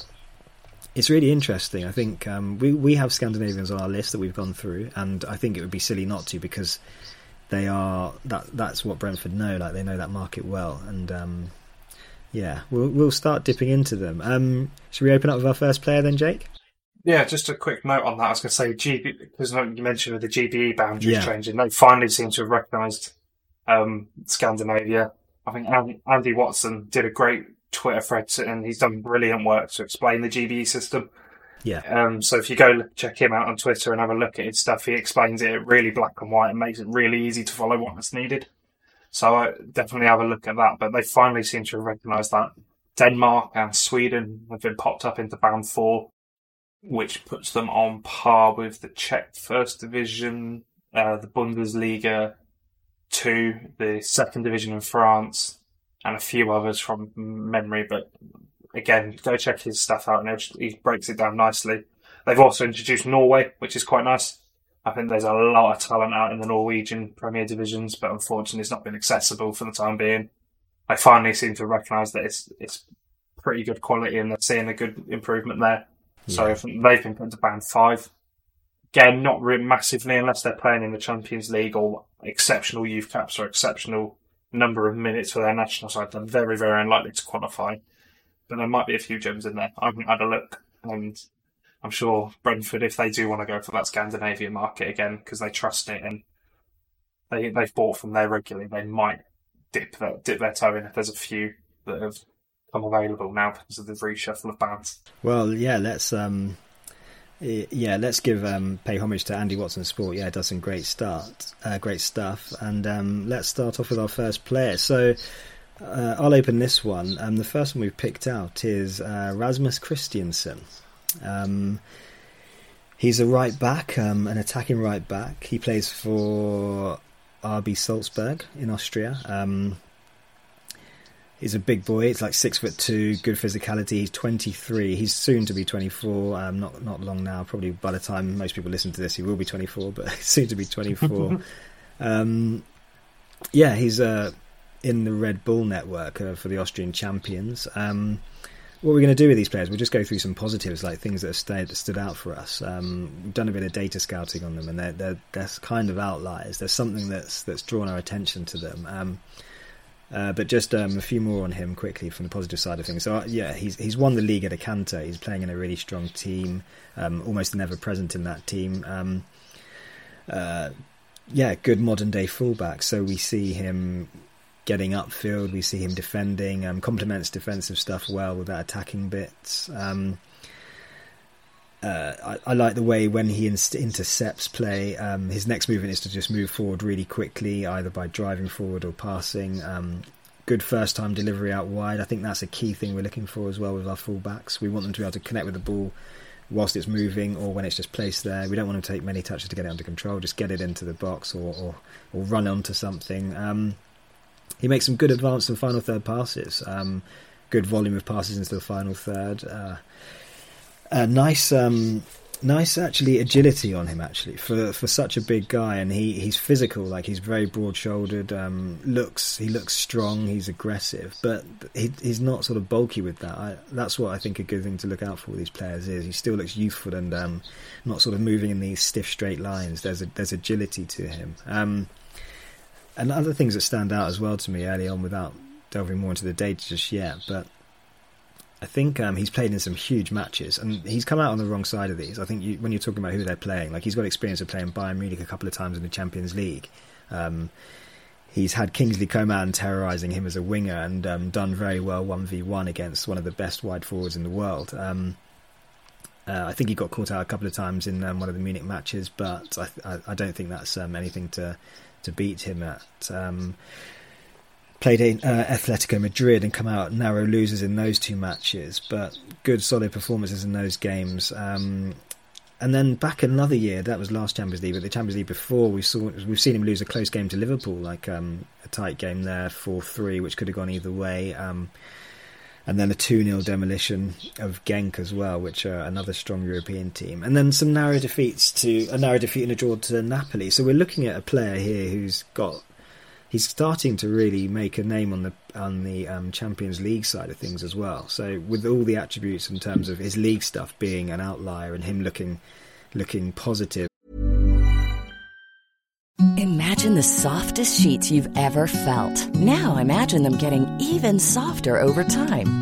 it's really interesting. I think um, we we have Scandinavians on our list that we've gone through, and I think it would be silly not to because they are that that's what Brentford know. Like they know that market well, and um, yeah, we'll we'll start dipping into them. Um, should we open up with our first player then, Jake? Yeah, just a quick note on that. I was going to say GB because you mentioned the GBE boundaries yeah. changing. They finally seem to have recognised um, Scandinavia I think Andy Watson did a great Twitter thread, and he's done brilliant work to explain the GBE system. Yeah. Um, so if you go check him out on Twitter and have a look at his stuff, he explains it really black and white and makes it really easy to follow what's needed. So I definitely have a look at that. But they finally seem to have recognised that Denmark and Sweden have been popped up into Band Four, which puts them on par with the Czech First Division, uh, the Bundesliga, two, the second division in France, and a few others from memory. But again, go check his stuff out, and he breaks it down nicely. They've also introduced Norway, which is quite nice. I think there's a lot of talent out in the Norwegian Premier divisions, but unfortunately, it's not been accessible for the time being. I finally seem to recognise that it's it's pretty good quality, and they're seeing a good improvement there. Yeah. So they've been put to band five. Again, not really massively unless they're playing in the Champions League or exceptional youth caps or exceptional number of minutes for their national side. They're very, very unlikely to qualify. But there might be a few gems in there. I haven't had a look. And I'm sure Brentford, if they do want to go for that Scandinavian market again, because they trust it and they, they've bought from there regularly, they might dip their, dip their toe in if there's a few that have come available now because of the reshuffle of bands. Well, yeah, let's um, yeah, let's give um, pay homage to Andy Watson Sport. Yeah, does some great start, uh, great stuff, and um, let's start off with our first player. So uh, I'll open this one. Um, the first one we've picked out is uh, Rasmus Kristensen. Um, He's a right back, um, an attacking right back. He plays for RB Salzburg in Austria. He's a big boy. It's like six foot two, good physicality. He's 23. He's soon to be 24. Um, not not long now. Probably by the time most people listen to this, he will be 24. But soon to be 24. um, yeah, he's uh, in the Red Bull network uh, for the Austrian champions. Um, what we're going to do with these players, we'll just go through some positives, like things that have stayed, stood out for us. Um, we've done a bit of data scouting on them, and they're, they're, they're kind of outliers. There's something that's that's drawn our attention to them. Um, uh, but just um, a few more on him quickly from the positive side of things. So uh, yeah, he's he's won the league at a canter. He's playing in a really strong team, um, almost never present in that team. Um, uh, yeah, good modern day fullback. So we see him getting upfield. We see him defending, um, complements defensive stuff well with that attacking bits. Uh, I, I, like the way when he intercepts play, um, his next movement is to just move forward really quickly, either by driving forward or passing. Um, good first time delivery out wide. I think that's a key thing we're looking for as well with our fullbacks. We want them to be able to connect with the ball whilst it's moving or when it's just placed there. We don't want to take many touches to get it under control. Just get it into the box or or, or run onto something. Um, he makes some good advance and final third passes. Um, good volume of passes into the final third. Uh, nice, um, nice actually agility on him actually for for such a big guy, and he, he's physical. Like he's very broad shouldered. Um, looks he looks strong. He's aggressive, but he, he's not sort of bulky with that. I, that's what I think a good thing to look out for with these players is he still looks youthful and um, not sort of moving in these stiff straight lines. There's a there's agility to him. Um, and other things that stand out as well to me early on without delving more into the data just yet, but I think um, he's played in some huge matches, and he's come out on the wrong side of these. I think you, when you're talking about who they're playing, like he's got experience of playing Bayern Munich a couple of times in the Champions League. Um, he's had Kingsley Coman terrorising him as a winger and um, done very well one v one against one of the best wide forwards in the world. Um, uh, I think he got caught out a couple of times in um, one of the Munich matches, but I, I, I don't think that's um, anything to to beat him at. Played uh, Atletico Madrid and come out narrow losers in those two matches, but good solid performances in those games. Um, and then back another year, that was last Champions League, but the Champions League before we saw we've seen him lose a close game to Liverpool, like um, a tight game there, four three, which could have gone either way. Um, and then a 2 0 demolition of Genk as well, which are another strong European team. And then some narrow defeats to a narrow defeat and a draw to Napoli. So we're looking at a player here who's got. He's starting to really make a name on the on the um, Champions League side of things as well. So with all the attributes in terms of his league stuff being an outlier and him looking looking positive. Imagine the softest sheets you've ever felt. Now imagine them getting even softer over time.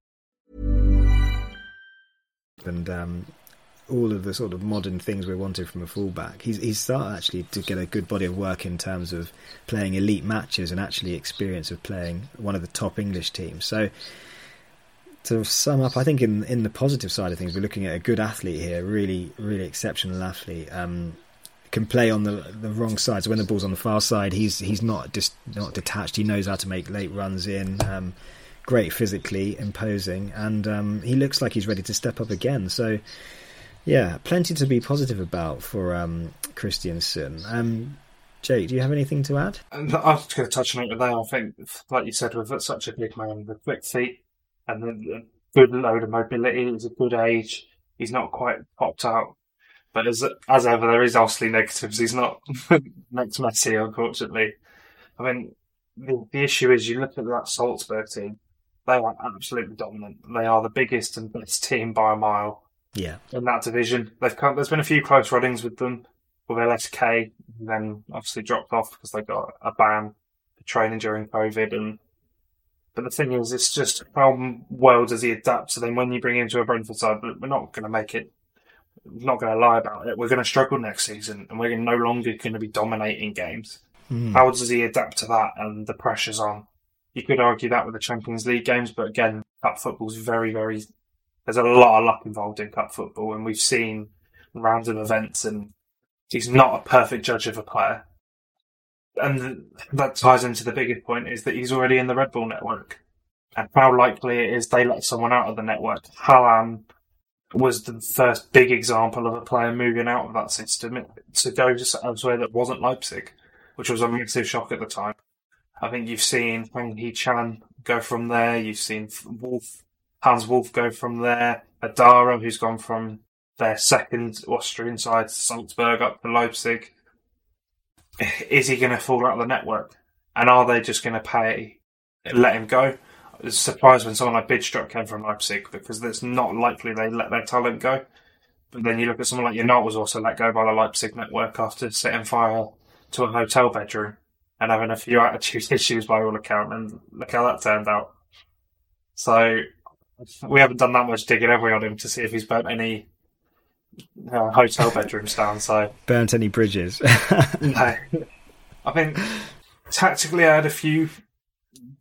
And um, all of the sort of modern things we wanted from a fullback. He's, he's started actually to get a good body of work in terms of playing elite matches and actually experience of playing one of the top English teams. So to sum up, I think in in the positive side of things, we're looking at a good athlete here, really, really exceptional athlete. Um, can play on the the wrong side. So when the ball's on the far side, he's he's not just not detached. He knows how to make late runs in. Um, great physically, imposing, and um, he looks like he's ready to step up again. So yeah, plenty to be positive about for um, Kristensen. Um, Jake, do you have anything to add? I was going to touch on it there. I think, like you said, with such a big man with quick feet and a good load of mobility, he's a good age. He's not quite popped out, but as as ever, there is obviously negatives. He's not next Messi, unfortunately. I mean, the, the issue is you look at that Salzburg team; they are absolutely dominant. They are the biggest and best team by a mile yeah. in that division. They've come, there's been a few close runnings with them with LASK, then obviously dropped off because they got a ban for training during COVID. And but the thing is, it's just how well does he adapt? So then, when you bring him to a Brentford side, we're not going to make it. We're not going to lie about it. We're going to struggle next season, and we're no longer going to be dominating games. Mm. How does he adapt to that and the pressures on? You could argue that with the Champions League games, but again, cup football's very, very there's a lot of luck involved in cup football, and we've seen random events, and he's not a perfect judge of a player. And that ties into the biggest point is that he's already in the Red Bull network. And how likely it is they let someone out of the network. Haaland was the first big example of a player moving out of that system to go to elsewhere that wasn't Leipzig, which was a massive shock at the time. I think you've seen Hwang Hee-chan go from there. You've seen Wolf Hannes Wolf go from there. Haidara, who's gone from their second Austrian side to Salzburg up to Leipzig. Is he going to fall out of the network? And are they just going to pay, let him go? I was surprised when someone like Bidstrup came from Leipzig because it's not likely they let their talent go. But then you look at someone like Janelt was also let go by the Leipzig network after setting fire to a hotel bedroom and having a few attitude issues by all account, and look how that turned out. So we haven't done that much digging, have we, on him to see if he's burnt any uh, hotel bedrooms down. So burnt any bridges? no. I think tactically, I had a few,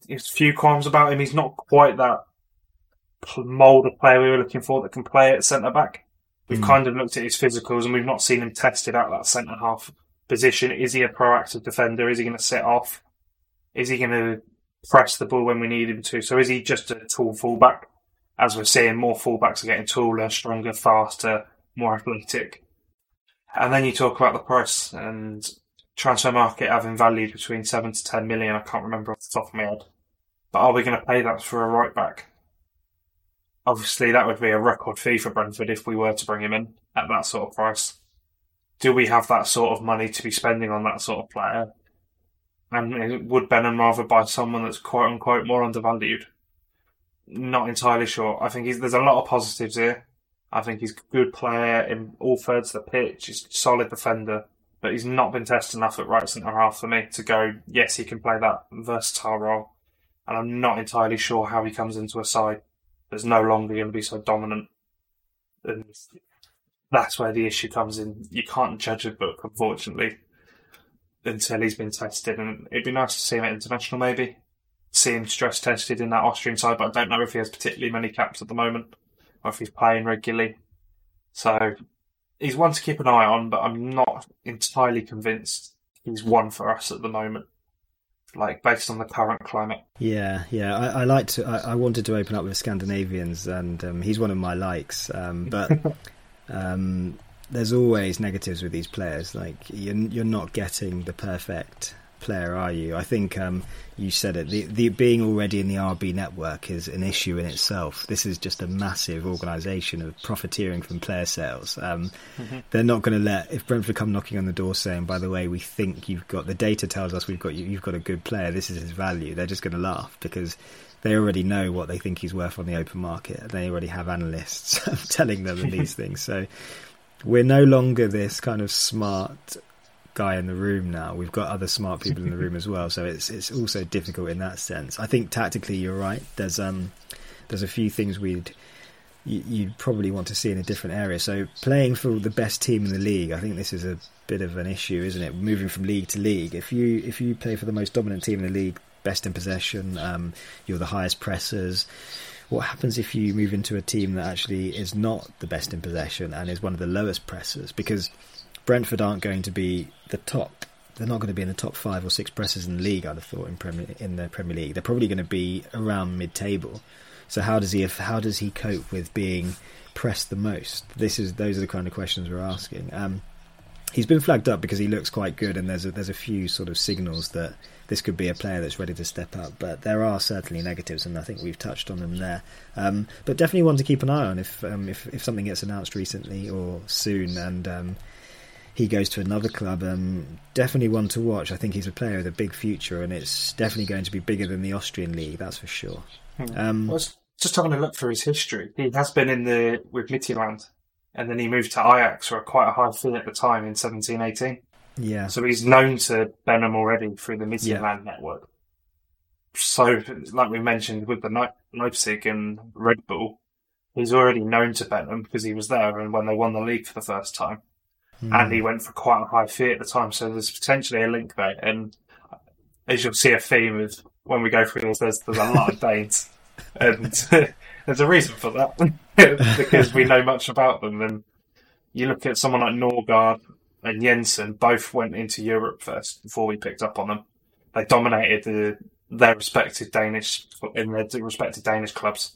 a few qualms about him. He's not quite that mould of player we were looking for that can play at centre back. We've mm. kind of looked at his physicals and we've not seen him tested out that centre half position. Is he a proactive defender? Is he going to sit off? Is he going to press the ball when we need him to? So is he just a tall fullback? as we're seeing, more fullbacks are getting taller, stronger, faster, more athletic. And then you talk about the price and transfer market having valued between seven to ten million. I can't remember off the top of my head. But are we going to pay that for a right back? Obviously, that would be a record fee for Brentford if we were to bring him in at that sort of price. Do we have that sort of money to be spending on that sort of player? And would Benham rather buy someone that's quote unquote more undervalued? not entirely sure. I think there's a lot of positives here. I think he's a good player in all thirds of the pitch. He's a solid defender, but he's not been tested enough at right centre half for me to go, yes, he can play that versatile role. And I'm not entirely sure how he comes into a side that's no longer going to be so dominant. And that's where the issue comes in. You can't judge a book, unfortunately, until he's been tested. And it'd be nice to see him at international, maybe see him stress tested in that Austrian side, but I don't know if he has particularly many caps at the moment or if he's playing regularly. So he's one to keep an eye on, but I'm not entirely convinced he's one for us at the moment. Like based on the current climate. Yeah, yeah. I, I like to. I, I, wanted to open up with Scandinavians, and um, he's one of my likes. Um, but um, there's always negatives with these players. Like you're, you're not getting the perfect player are you? I think um, you said it. The, the, being already in the RB network is an issue in itself. This is just a massive organisation of profiteering from player sales. Um, mm-hmm. They're not going to let if Brentford come knocking on the door saying, "By the way, we think you've got the data tells us we've got you, you've got a good player. This is his value." They're just going to laugh because they already know what they think he's worth on the open market. They already have analysts telling them these things. So we're no longer this kind of smart guy in the room now. We've got other smart people in the room as well, so it's it's also difficult in that sense. I think tactically, you're right. There's um there's a few things we'd you'd probably want to see in a different area. So playing for the best team in the league, I think this is a bit of an issue, isn't it? Moving from league to league, if you if you play for the most dominant team in the league, best in possession, um, you're the highest pressers. What happens if you move into a team that actually is not the best in possession and is one of the lowest pressers? Because Brentford aren't going to be the top. They're not going to be in the top five or six pressers in the league. I'd have thought in Premier in the Premier League, they're probably going to be around mid-table. So how does he how does he cope with being pressed the most? This is those are the kind of questions we're asking. Um, he's been flagged up because he looks quite good, and there's a, there's a few sort of signals that this could be a player that's ready to step up. But there are certainly negatives, and I think we've touched on them there. Um, but definitely one to keep an eye on if um, if if something gets announced recently or soon, and um, he goes to another club. Um, definitely one to watch. I think he's a player with a big future, and it's definitely going to be bigger than the Austrian league. That's for sure. Hmm. Um, well, just having a look through his history, he has been in the with Midtjylland, and then he moved to Ajax for quite a high fee at the time in seventeen eighteen. Yeah. So he's known to Benham already through the Midtjylland yeah. network. So, like we mentioned with the Leipzig and Red Bull, he's already known to Benham because he was there and when they won the league for the first time. Mm. And he went for quite a high fee at the time, so there's potentially a link there. And as you'll see a theme of when we go through this, there's, there's a lot of Danes. And there's a reason for that because we know much about them. And you look at someone like Nørgaard and Jensen both went into Europe first before we picked up on them. They dominated the, their respective Danish in their respective Danish clubs,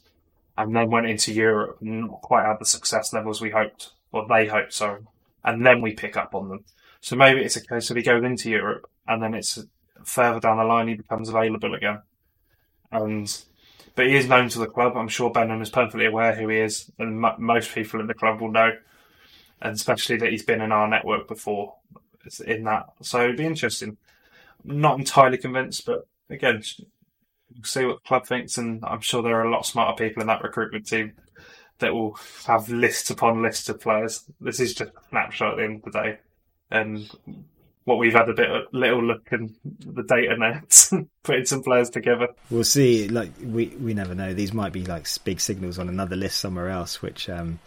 and then went into Europe and not quite had the success levels we hoped, or they hoped. Sorry, and then we pick up on them. So maybe it's a case of he goes into Europe, and then it's further down the line he becomes available again. And but he is known to the club. I'm sure Benham is perfectly aware who he is, and m- most people in the club will know and especially that he's been in our network before in that. So it'd be interesting. Not entirely convinced, but again, we'll see what the club thinks, and I'm sure there are a lot smarter people in that recruitment team that will have lists upon lists of players. This is just a snapshot at the end of the day, and what we've had a bit of little look in the data nets, putting some players together. We'll see. Like we we never know. These might be like big signals on another list somewhere else, which. Um,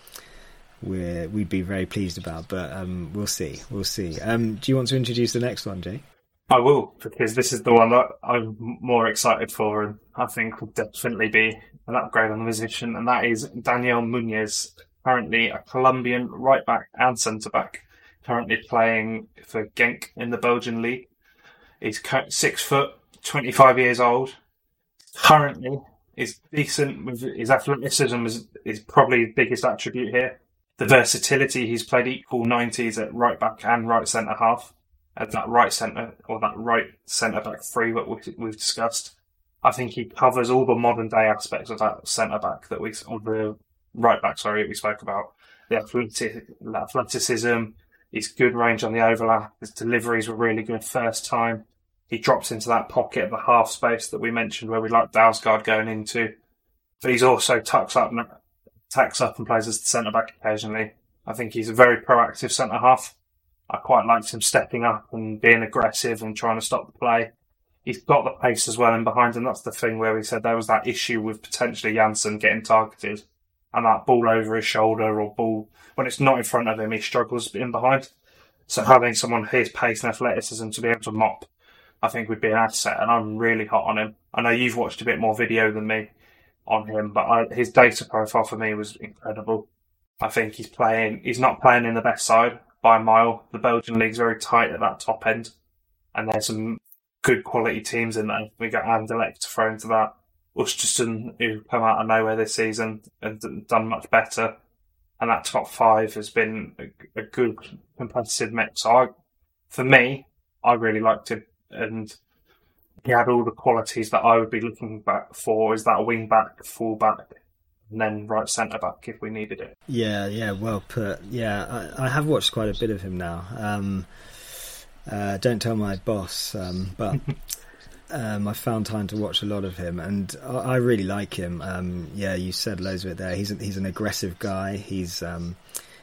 we would be very pleased about. But um, we'll see. We'll see. Um, do you want to introduce the next one, Jay? I will, because this is the one that I'm more excited for, and I think will definitely be an upgrade on the position, and that is Daniel Munoz, currently a Colombian right back and centre back, currently playing for Genk in the Belgian league. He's six foot, 25 years old. Currently, is decent with his athleticism is, is probably his biggest attribute here the versatility. He's played equal 90s at right back and right centre half, at that right centre or that right centre back three that we, we've discussed. I think he covers all the modern day aspects of that centre back that we, or the right back, sorry, we spoke about. The athleticism, his good range on the overlap, his deliveries were really good first time. He drops into that pocket of the half space that we mentioned where we like Dalsgaard going into. But he's also tucks up tacks up and plays as the centre back occasionally. I think he's a very proactive centre half. I quite liked him stepping up and being aggressive and trying to stop the play. He's got the pace as well in behind, and that's the thing where we said there was that issue with potentially Jansson getting targeted and that ball over his shoulder or ball when it's not in front of him, he struggles in behind. So having someone his pace and athleticism to be able to mop, I think would be an asset, and I'm really hot on him. I know you've watched a bit more video than me, on him, but I, his data profile for me was incredible. I think he's playing, he's not playing in the best side by a mile. The Belgian league's very tight at that top end, and there's some good quality teams in there. We got Anderlecht to throw into that. Oostende, who come out of nowhere this season and done much better. And that top five has been a, a good competitive mix. So I, for me, I really liked him. And he had all the qualities that I would be looking back for. Is that a wing back, full back, and then right centre back if we needed it? Yeah, yeah, well put. Yeah, I, I have watched quite a bit of him now. Um, uh, don't tell my boss, um, but um, I found time to watch a lot of him, and I, I really like him. Um, yeah, you said loads of it there. He's a, he's an aggressive guy. He's um,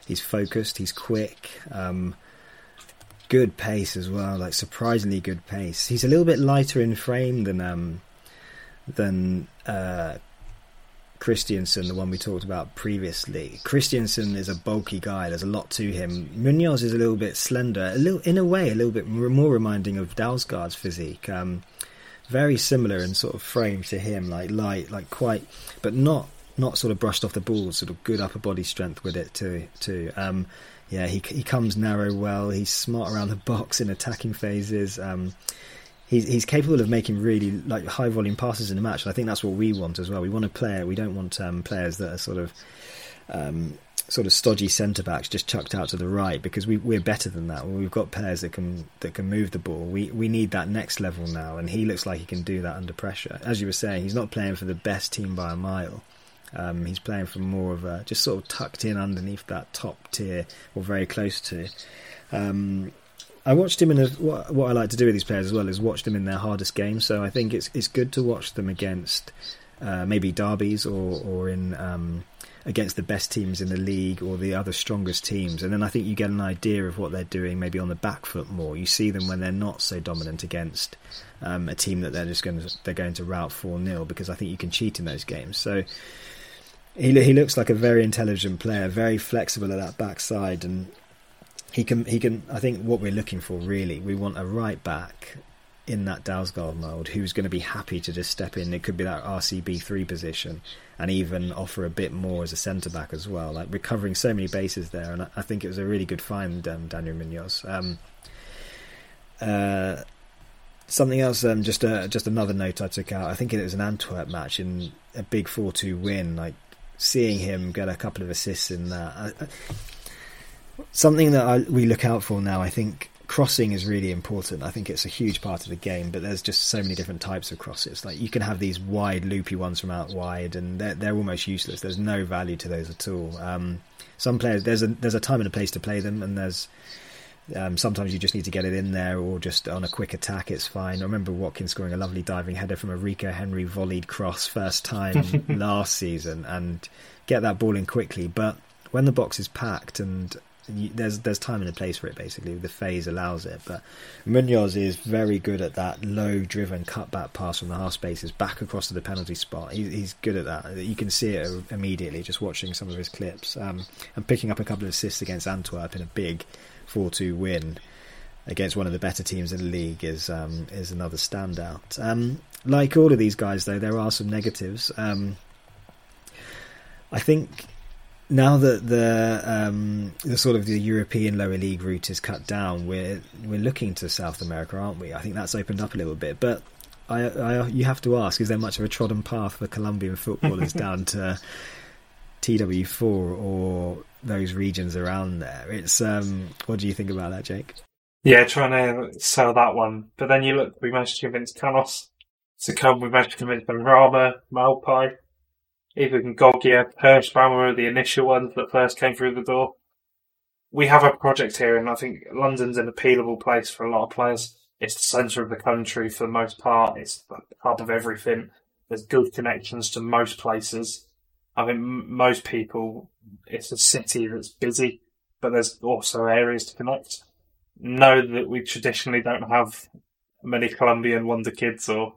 he's focused, he's quick. Um, good pace as well, like surprisingly good pace. He's a little bit lighter in frame than um, than uh, Kristensen, the one we talked about previously. Kristensen is a bulky guy. There's a lot to him. Munoz is a little bit slender, a little, in a way, a little bit more reminding of Dalsgaard's physique. Um, very similar in sort of frame to him, like light, like quite, but not not sort of brushed off the ball. Sort of good upper body strength with it too. Too. Um, yeah, he he comes narrow well. He's smart around the box in attacking phases. Um, he's he's capable of making really like high volume passes in a match. And I think that's what we want as well. We want a player. We don't want um, players that are sort of um, sort of stodgy centre backs just chucked out to the right because we we're better than that. We've got players that can that can move the ball. We we need that next level now, and he looks like he can do that under pressure. As you were saying, he's not playing for the best team by a mile. Um, he's playing for more of a just sort of tucked in underneath that top tier or very close to. Um, I watched him in a, what, what I like to do with these players as well is watch them in their hardest games. So I think it's it's good to watch them against uh, maybe derbies or or in um, against the best teams in the league or the other strongest teams, and then I think you get an idea of what they're doing maybe on the back foot more. You see them when they're not so dominant against um, a team that they're just going to they're going to rout four 0 because I think you can cheat in those games. So. He, he looks like a very intelligent player, very flexible at that backside, and he can he can I think what we're looking for really we want a right back in that Dalsgaard mould who's going to be happy to just step in. It could be that RCB three position and even offer a bit more as a centre back as well. Like we're covering so many bases there, and I think it was a really good find, um, Daniel Munoz. Um, uh, something else, um, just uh, just another note I took out. I think it was an Antwerp match in a big four two win. Like seeing him get a couple of assists in that. I, I, something that I, we look out for now, I think crossing is really important. I think it's a huge part of the game, but there's just so many different types of crosses. Like you can have these wide, loopy ones from out wide, and they're, they're almost useless. There's no value to those at all. Um, some players, there's a there's a time and a place to play them, and there's um, sometimes you just need to get it in there, or just on a quick attack, it's fine. I remember Watkins scoring a lovely diving header from a Rico Henry volleyed cross first time last season, and get that ball in quickly. But when the box is packed and there's there's time and a place for it basically. The phase allows it, but Munoz is very good at that low driven cutback pass from the half spaces back across to the penalty spot. He, he's good at that. You can see it immediately just watching some of his clips um, and picking up a couple of assists against Antwerp in a big four two win against one of the better teams in the league is um, is another standout. Um, like all of these guys, though, there are some negatives. Um, I think now that the um, the sort of the European lower league route is cut down, we're we're looking to South America, aren't we? I think that's opened up a little bit, but I, I you have to ask: Is there much of a trodden path for Colombian footballers down to TW4 or those regions around there? It's um, what do you think about that, Jake? Yeah, trying to sell that one, but then you look. We managed to convince Canos to come. We managed to convince Benrahma, Maupay even Gogia, Kerschbaumer were the initial ones that first came through the door. We have a project here, and I think London's an appealable place for a lot of players. It's the centre of the country for the most part. It's the hub of everything. There's good connections to most places. I think most people, it's a city that's busy, but there's also areas to connect. Know that we traditionally don't have many Colombian wonder kids or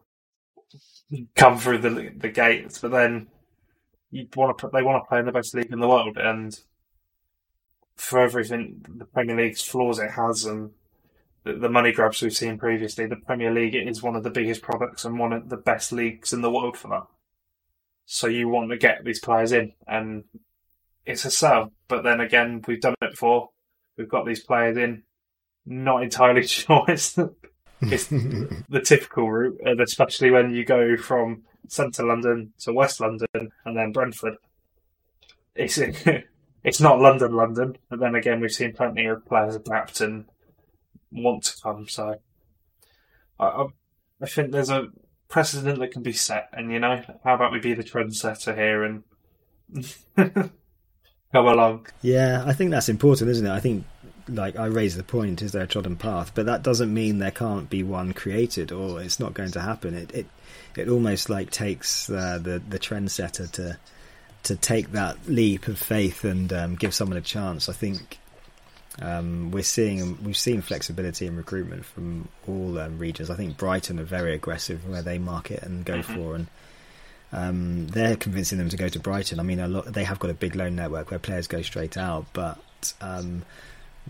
come through the the gates, but then you want to they want to play in the best league in the world, and for everything the Premier League's flaws it has, and the, the money grabs we've seen previously, the Premier League is one of the biggest products and one of the best leagues in the world for that. So you want to get these players in, and it's a sell. But then again, we've done it before. We've got these players in. Not entirely sure it's the, it's the typical route, and especially when you go from centre London to West London and then Brentford. It's it's not London, London. But then again, we've seen plenty of players adapt and want to come. So I, I think there's a precedent that can be set, and you know, how about we be the trendsetter here and come along? Yeah, I think that's important, isn't it? I think like I raise the point, is there a trodden path? But that doesn't mean there can't be one created, or it's not going to happen. It it, it almost like takes uh, the the trendsetter to to take that leap of faith and um, give someone a chance. I think um, we're seeing we've seen flexibility in recruitment from all um, regions. I think Brighton are very aggressive where they market and go mm-hmm. for, and um, they're convincing them to go to Brighton. I mean, a lot they have got a big loan network where players go straight out, but um,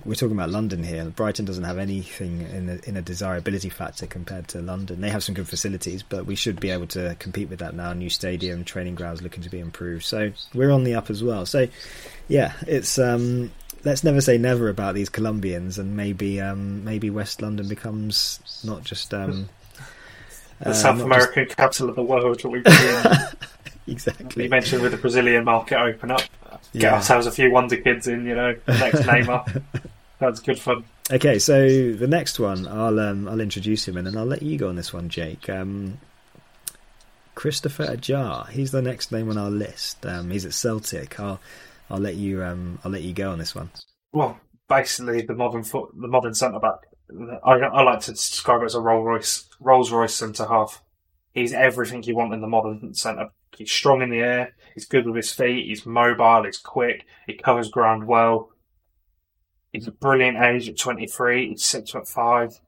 we're talking about London here. Brighton doesn't have anything in a, in a desirability factor compared to London. They have some good facilities, but we should be able to compete with that now. New stadium, training grounds looking to be improved, so we're on the up as well. So, yeah, it's um, let's never say never about these Colombians, and maybe um, maybe West London becomes not just um, the uh, South American just... capital of the world. Exactly. You mentioned with the Brazilian market open up, get yeah. ourselves a few wonder kids in. You know, next Neymar. That's good fun. Okay, so the next one, I'll um, I'll introduce him and then I'll let you go on this one, Jake. Um, Kristoffer Ajer, he's the next name on our list. Um, he's at Celtic. I'll I'll let you um, I'll let you go on this one. Well, basically the modern foot, the modern centre back. I, I like to describe it as a Rolls Royce Rolls Royce centre half. He's everything you want in the modern centre. He's strong in the air. He's good with his feet. He's mobile. He's quick. He covers ground well. He's a brilliant age at 23. He's six foot five.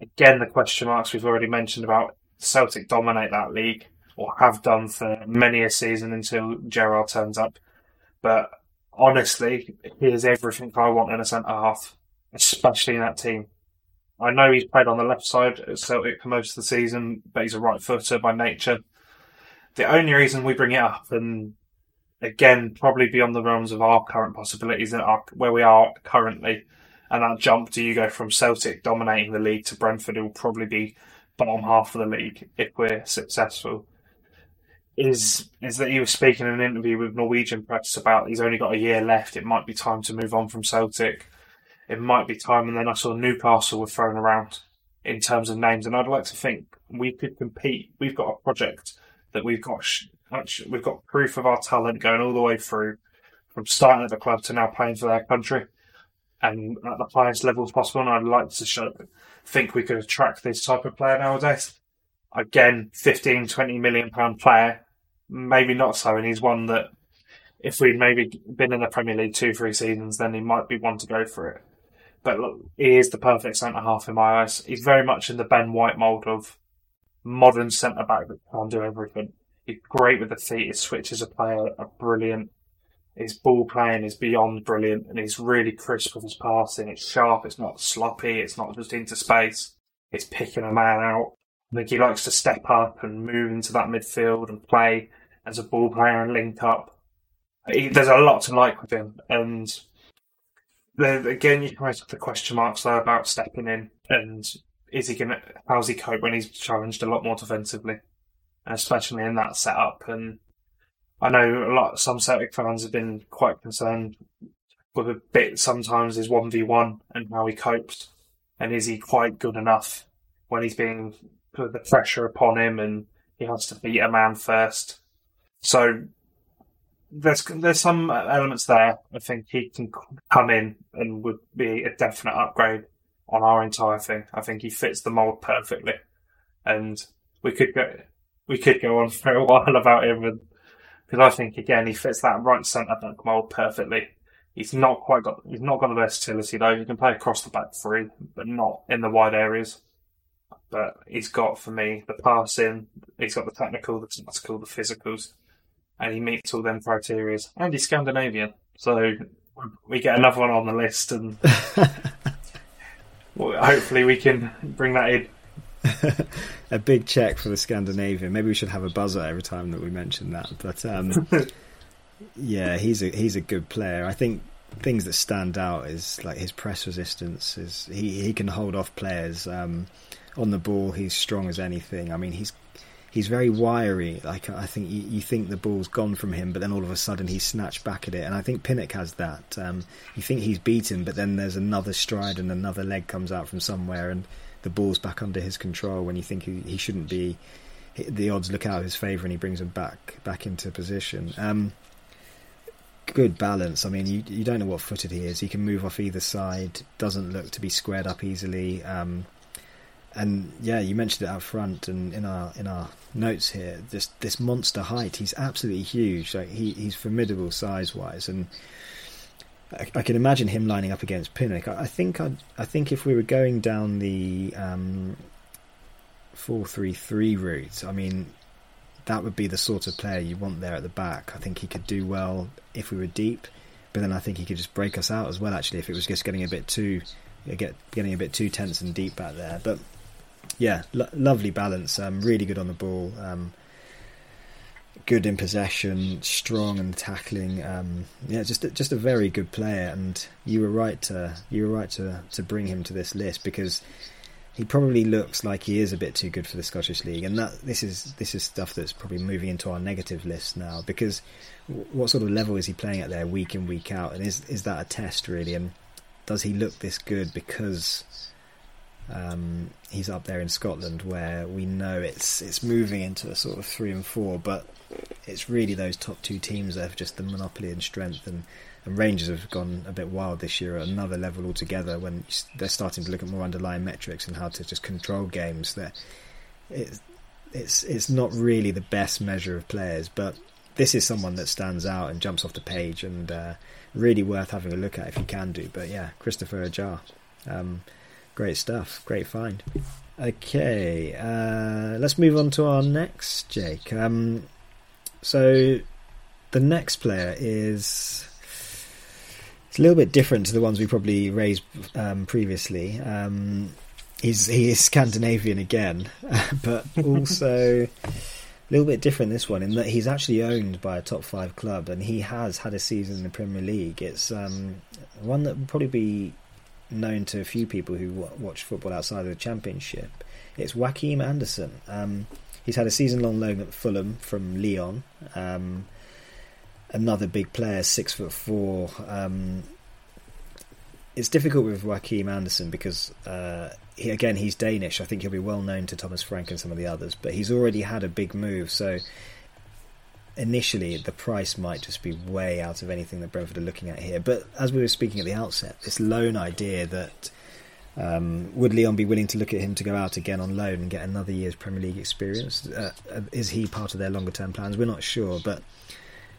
Again, the question marks we've already mentioned about Celtic dominate that league or have done for many a season until Gerrard turns up. But honestly, he is everything I want in a centre half, especially in that team. I know he's played on the left side at Celtic for most of the season, but he's a right footer by nature. The only reason we bring it up, and again, probably beyond the realms of our current possibilities and where we are currently, and that jump do you go from Celtic dominating the league to Brentford, who will probably be bottom half of the league if we're successful is is that he was speaking in an interview with Norwegian press about he's only got a year left. It might be time to move on from Celtic. It might be time, and then I saw Newcastle were thrown around in terms of names, and I'd like to think we could compete. We've got a project that we've got. We've got proof of our talent going all the way through, from starting at the club to now playing for their country, and at the highest levels possible. And I'd like to show, think we could attract this type of player nowadays again, 15, 20 million pound player maybe not so, and he's one that if we'd maybe been in the Premier League two, three seasons, then he might be one to go for it. But look, he is the perfect centre half in my eyes. He's very much in the Ben White mould of modern centre back that can do everything. He's great with the feet. His switches of play are brilliant. His ball playing is beyond brilliant, and he's really crisp with his passing. It's sharp. It's not sloppy. It's not just into space. It's picking a man out. I think he likes to step up and move into that midfield and play as a ball player and link up. He, there's a lot to like with him, and the, again, you can raise the question marks there about stepping in and is he going to how's he cope when he's challenged a lot more defensively, especially in that setup. And I know a lot some Celtic fans have been quite concerned with a bit sometimes his one v one and how he copes, and is he quite good enough when he's being put the pressure upon him and he has to beat a man first. So there's there's some elements there. I think he can come in and would be a definite upgrade on our entire thing. I think he fits the mold perfectly, and we could go we could go on for a while about him, because I think again he fits that right centre back mold perfectly. He's not quite got he's not got the versatility though. He can play across the back three, but not in the wide areas but he's got for me the passing, he's got the technical, the tactical, the physicals, and he meets all them criterias, And he's Scandinavian, so we get another one on the list, and hopefully we can bring that in. a big check for the Scandinavian. Maybe we should have a buzzer every time that we mention that. But um, yeah, he's a he's a good player. I think things that stand out is like his press resistance. Is he he can hold off players. Um, on the ball, he's strong as anything. I mean, he's he's very wiry. Like I think you, you, think the ball's gone from him, but then all of a sudden he's snatched back at it. And I think Pinnock has that. Um, you think he's beaten, but then there's another stride and another leg comes out from somewhere, and the ball's back under his control. When you think he, he shouldn't be, the odds look out his favour, and he brings him back back into position. Um, good balance. I mean, you you don't know what footed he is. He can move off either side. Doesn't look to be squared up easily. Um, and yeah, you mentioned it up front and in our in our notes here. This this monster height, he's absolutely huge. Like he, he's formidable size wise, and I, I, can imagine him lining up against Pinnock. I, I think i I think if we were going down the um, four three three route, I mean that would be the sort of player you want there at the back. I think he could do well if we were deep, but then I think he could just break us out as well. Actually, if it was just getting a bit too get getting a bit too tense and deep back there, but yeah, lo- lovely balance. Um, really good on the ball. Um, good in possession, strong and tackling. Um, yeah, just a, just a very good player. And you were right to you were right to to bring him to this list because he probably looks like he is a bit too good for the Scottish League. And that this is this is stuff that's probably moving into our negative list now because what sort of level is he playing at there week in week out? And is is that a test really? And does he look this good because um, he's up there in Scotland, where we know it's it's moving into a sort of three and four, but it's really those top two teams that have just the monopoly and strength, and, and Rangers have gone a bit wild this year at another level altogether. When they're starting to look at more underlying metrics and how to just control games, that it's it's it's not really the best measure of players, but this is someone that stands out and jumps off the page, and uh, really worth having a look at if you can do. But yeah, Kristoffer Ajer. Um, Great stuff. Great find. Okay, uh, let's move on to our next, Jake. Um, so the next player is it's a little bit different to the ones we probably raised um, previously. Um, he's he is Scandinavian again, but also a little bit different this one in that he's actually owned by a top five club and he has had a season in the Premier League. It's um, one that would probably be known to a few people who w- watch football outside of the Championship. It's Joachim Andersen. Um, he's had a season-long loan at Fulham from Lyon. Um, another big player, six foot four. Um, it's difficult with Joachim Andersen because uh, he, again he's Danish. I think he'll be well known to Thomas Frank and some of the others, but he's already had a big move. So initially the price might just be way out of anything that Brentford are looking at here. But as we were speaking at the outset, this loan idea that um, would Lyon be willing to look at him to go out again on loan and get another year's Premier League experience? Uh, uh, is he part of their longer term plans? We're not sure, but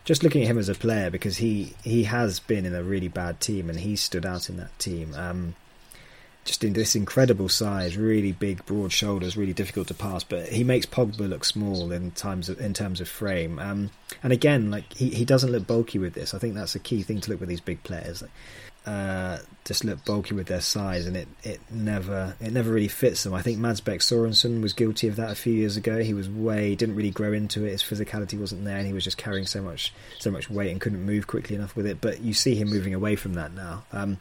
just looking at him as a player because he he has been in a really bad team and he stood out in that team. Um, just in this incredible size, really big, broad shoulders, really difficult to pass. But he makes Pogba look small in times of, in terms of frame. Um, and again, like he, he doesn't look bulky with this. I think that's a key thing to look with these big players. Uh, just look bulky with their size, and it, it never it never really fits them. I think Mads Bech Sorensen was guilty of that a few years ago. He was way didn't really grow into it. His physicality wasn't there, and he was just carrying so much so much weight and couldn't move quickly enough with it. But you see him moving away from that now. Um,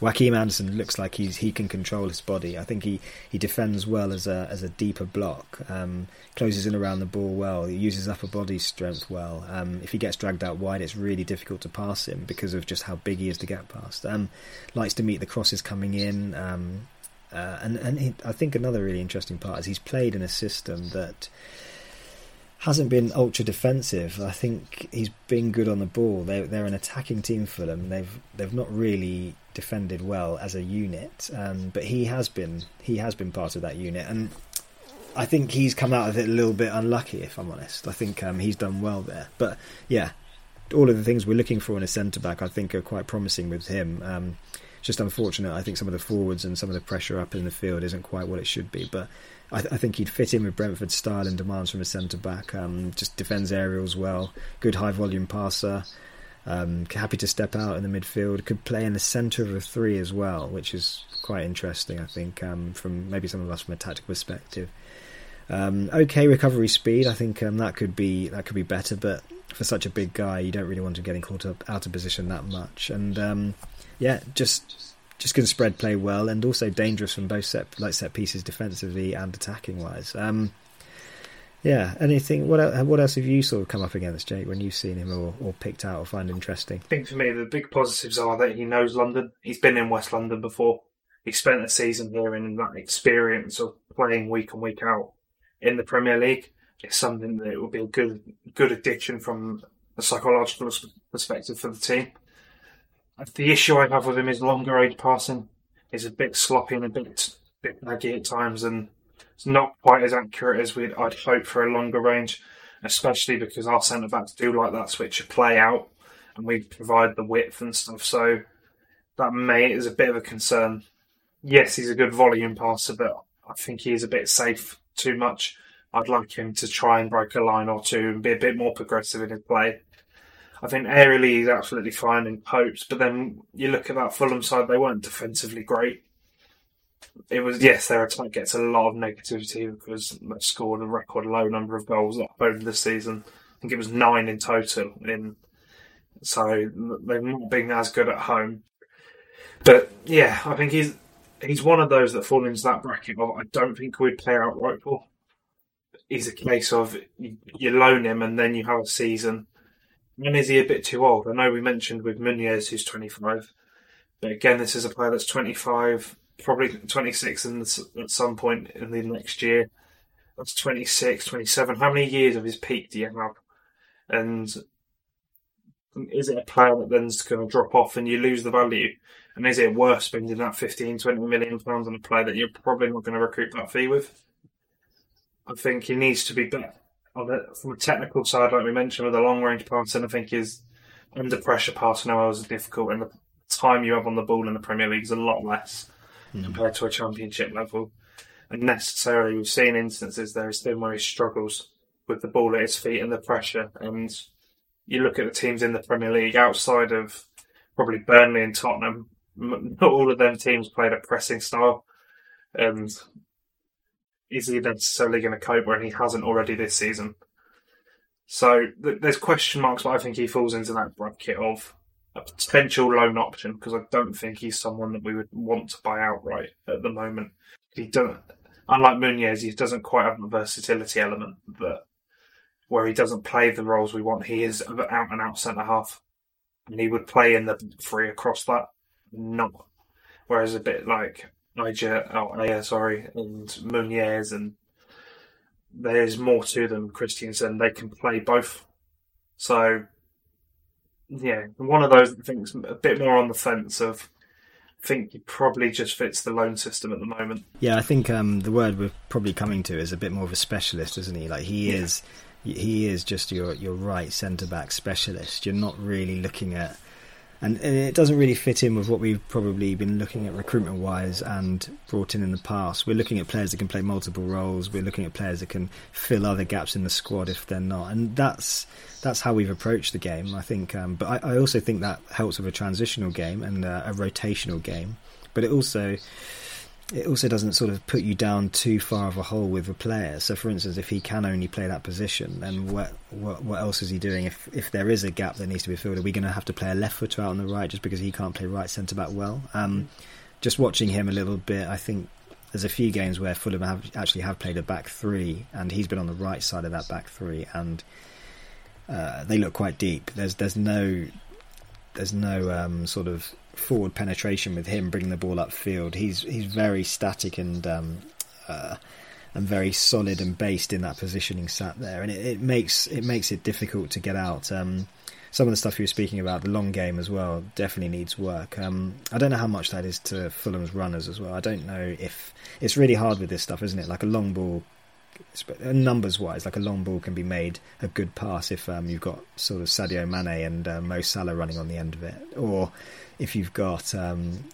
Joachim Andersen looks like he's he can control his body. I think he, he defends well as a as a deeper block, um, closes in around the ball well, he uses upper body strength well. Um, if he gets dragged out wide, it's really difficult to pass him because of just how big he is to get past. Um, likes to meet the crosses coming in, um, uh, and and he, I think another really interesting part is he's played in a system that hasn't been ultra defensive. I think he's been good on the ball. They, they're an attacking team for them. They've they've not really defended well as a unit, um, but he has been he has been part of that unit, and I think he's come out of it a little bit unlucky. If I'm honest, I think um, he's done well there. But yeah, all of the things we're looking for in a centre back, I think, are quite promising with him. Um, just unfortunate. I think some of the forwards and some of the pressure up in the field isn't quite what it should be, but I, th- I, think he'd fit in with Brentford's style and demands from a centre back. Um, just defends aerials well, good high volume passer. Um, happy to step out in the midfield. Could play in the centre of a three as well, which is quite interesting. I think um, from maybe some of us from a tactical perspective. Um, okay, recovery speed. I think um, that could be that could be better, but for such a big guy, you don't really want him getting caught up out of position that much. And um, yeah, just just can spread play well and also dangerous from both set like set pieces defensively and attacking wise. Um, yeah, anything? What else, what else have you sort of come up against, Jake, when you've seen him or, or picked out or find interesting? I think for me the big positives are that he knows London. He's been in West London before. He spent a season here, and that experience of playing week in week out in the Premier League is something that would be a good good addition from a psychological perspective for the team. The issue I have with him is longer age passing. He's a bit sloppy and a bit bit laggy at times, and it's not quite as accurate as we'd I'd hope for a longer range, especially because our centre backs do like that switch of play out, and we provide the width and stuff. So that may is a bit of a concern. Yes, he's a good volume passer, but I think he is a bit safe too much. I'd like him to try and break a line or two and be a bit more progressive in his play. I think aerially he's absolutely fine in popes, but then you look at that Fulham side, they weren't defensively great. It was yes, their attack gets a lot of negativity because they scored a record low number of goals over the season. I think it was nine in total. In so they've not been as good at home. But yeah, I think he's he's one of those that fall into that bracket of I don't think we'd play outright for. He's a case of you, loan him and then you have a season when is he a bit too old? I know we mentioned with Munoz who's 25, but again, this is a player that's 25, probably 26 in the, at some point in the next year. That's 26, 27. How many years of his peak do you have? And is it a player that then's going to drop off and you lose the value? And is it worth spending that 15, 20 million pounds on a player that you're probably not going to recoup that fee with? I think he needs to be better from a technical side, like we mentioned with the long range passing, I think is under pressure passing hours is difficult, and the time you have on the ball in the Premier League is a lot less mm. compared to a Championship level. And necessarily, we've seen instances there has been where he struggles with the ball at his feet and the pressure. And you look at the teams in the Premier League outside of probably Burnley and Tottenham, not all of them teams played a pressing style. And is he necessarily going to cope when he hasn't already this season? So th- there's question marks, but I think he falls into that bracket of a potential loan option because I don't think he's someone that we would want to buy outright at the moment. He doesn't, unlike Munoz, he doesn't quite have the versatility element that where he doesn't play the roles we want. He is an out and out centre half, and he would play in the three across that. Not whereas a bit like Niger, oh yeah, sorry, and Munoz, and there's more to them. Kristensen, they can play both. So, yeah, one of those things a bit more on the fence of. I think he probably just fits the loan system at the moment. Yeah, I think um, the word we're probably coming to is a bit more of a specialist, isn't he? Like he yeah. is, he is just your your right centre back specialist. You're not really looking at and, and, it doesn't really fit in with what we've probably been looking at recruitment wise and brought in in the past. We're looking at players that can play multiple roles. We're looking at players that can fill other gaps in the squad if they're not, and that's that's how we've approached the game. I think, um, but I, I, also think that helps with a transitional game and uh, a rotational game. But it also it also doesn't sort of put you down too far of a hole with a player. So, for instance, if he can only play that position, then what what, what else is he doing? If if there is a gap that needs to be filled, are we going to have to play a left footer out on the right just because he can't play right centre back well? Um, just watching him a little bit, I think there's a few games where Fulham have actually have played a back three, and he's been on the right side of that back three, and uh, they look quite deep. There's there's no there's no um, sort of forward penetration with him bringing the ball upfield. He's he's very static and um, uh, and very solid and based in that positioning sat there, and it, it makes it makes it difficult to get out. Um, some of the stuff you were speaking about, the long game as well, definitely needs work. Um, I don't know how much that is to Fulham's runners as well. I don't know if it's really hard with this stuff, isn't it? Like a long ball numbers wise, like a long ball can be made a good pass if um, you've got sort of Sadio Mane and uh, Mo Salah running on the end of it, or if you've got um,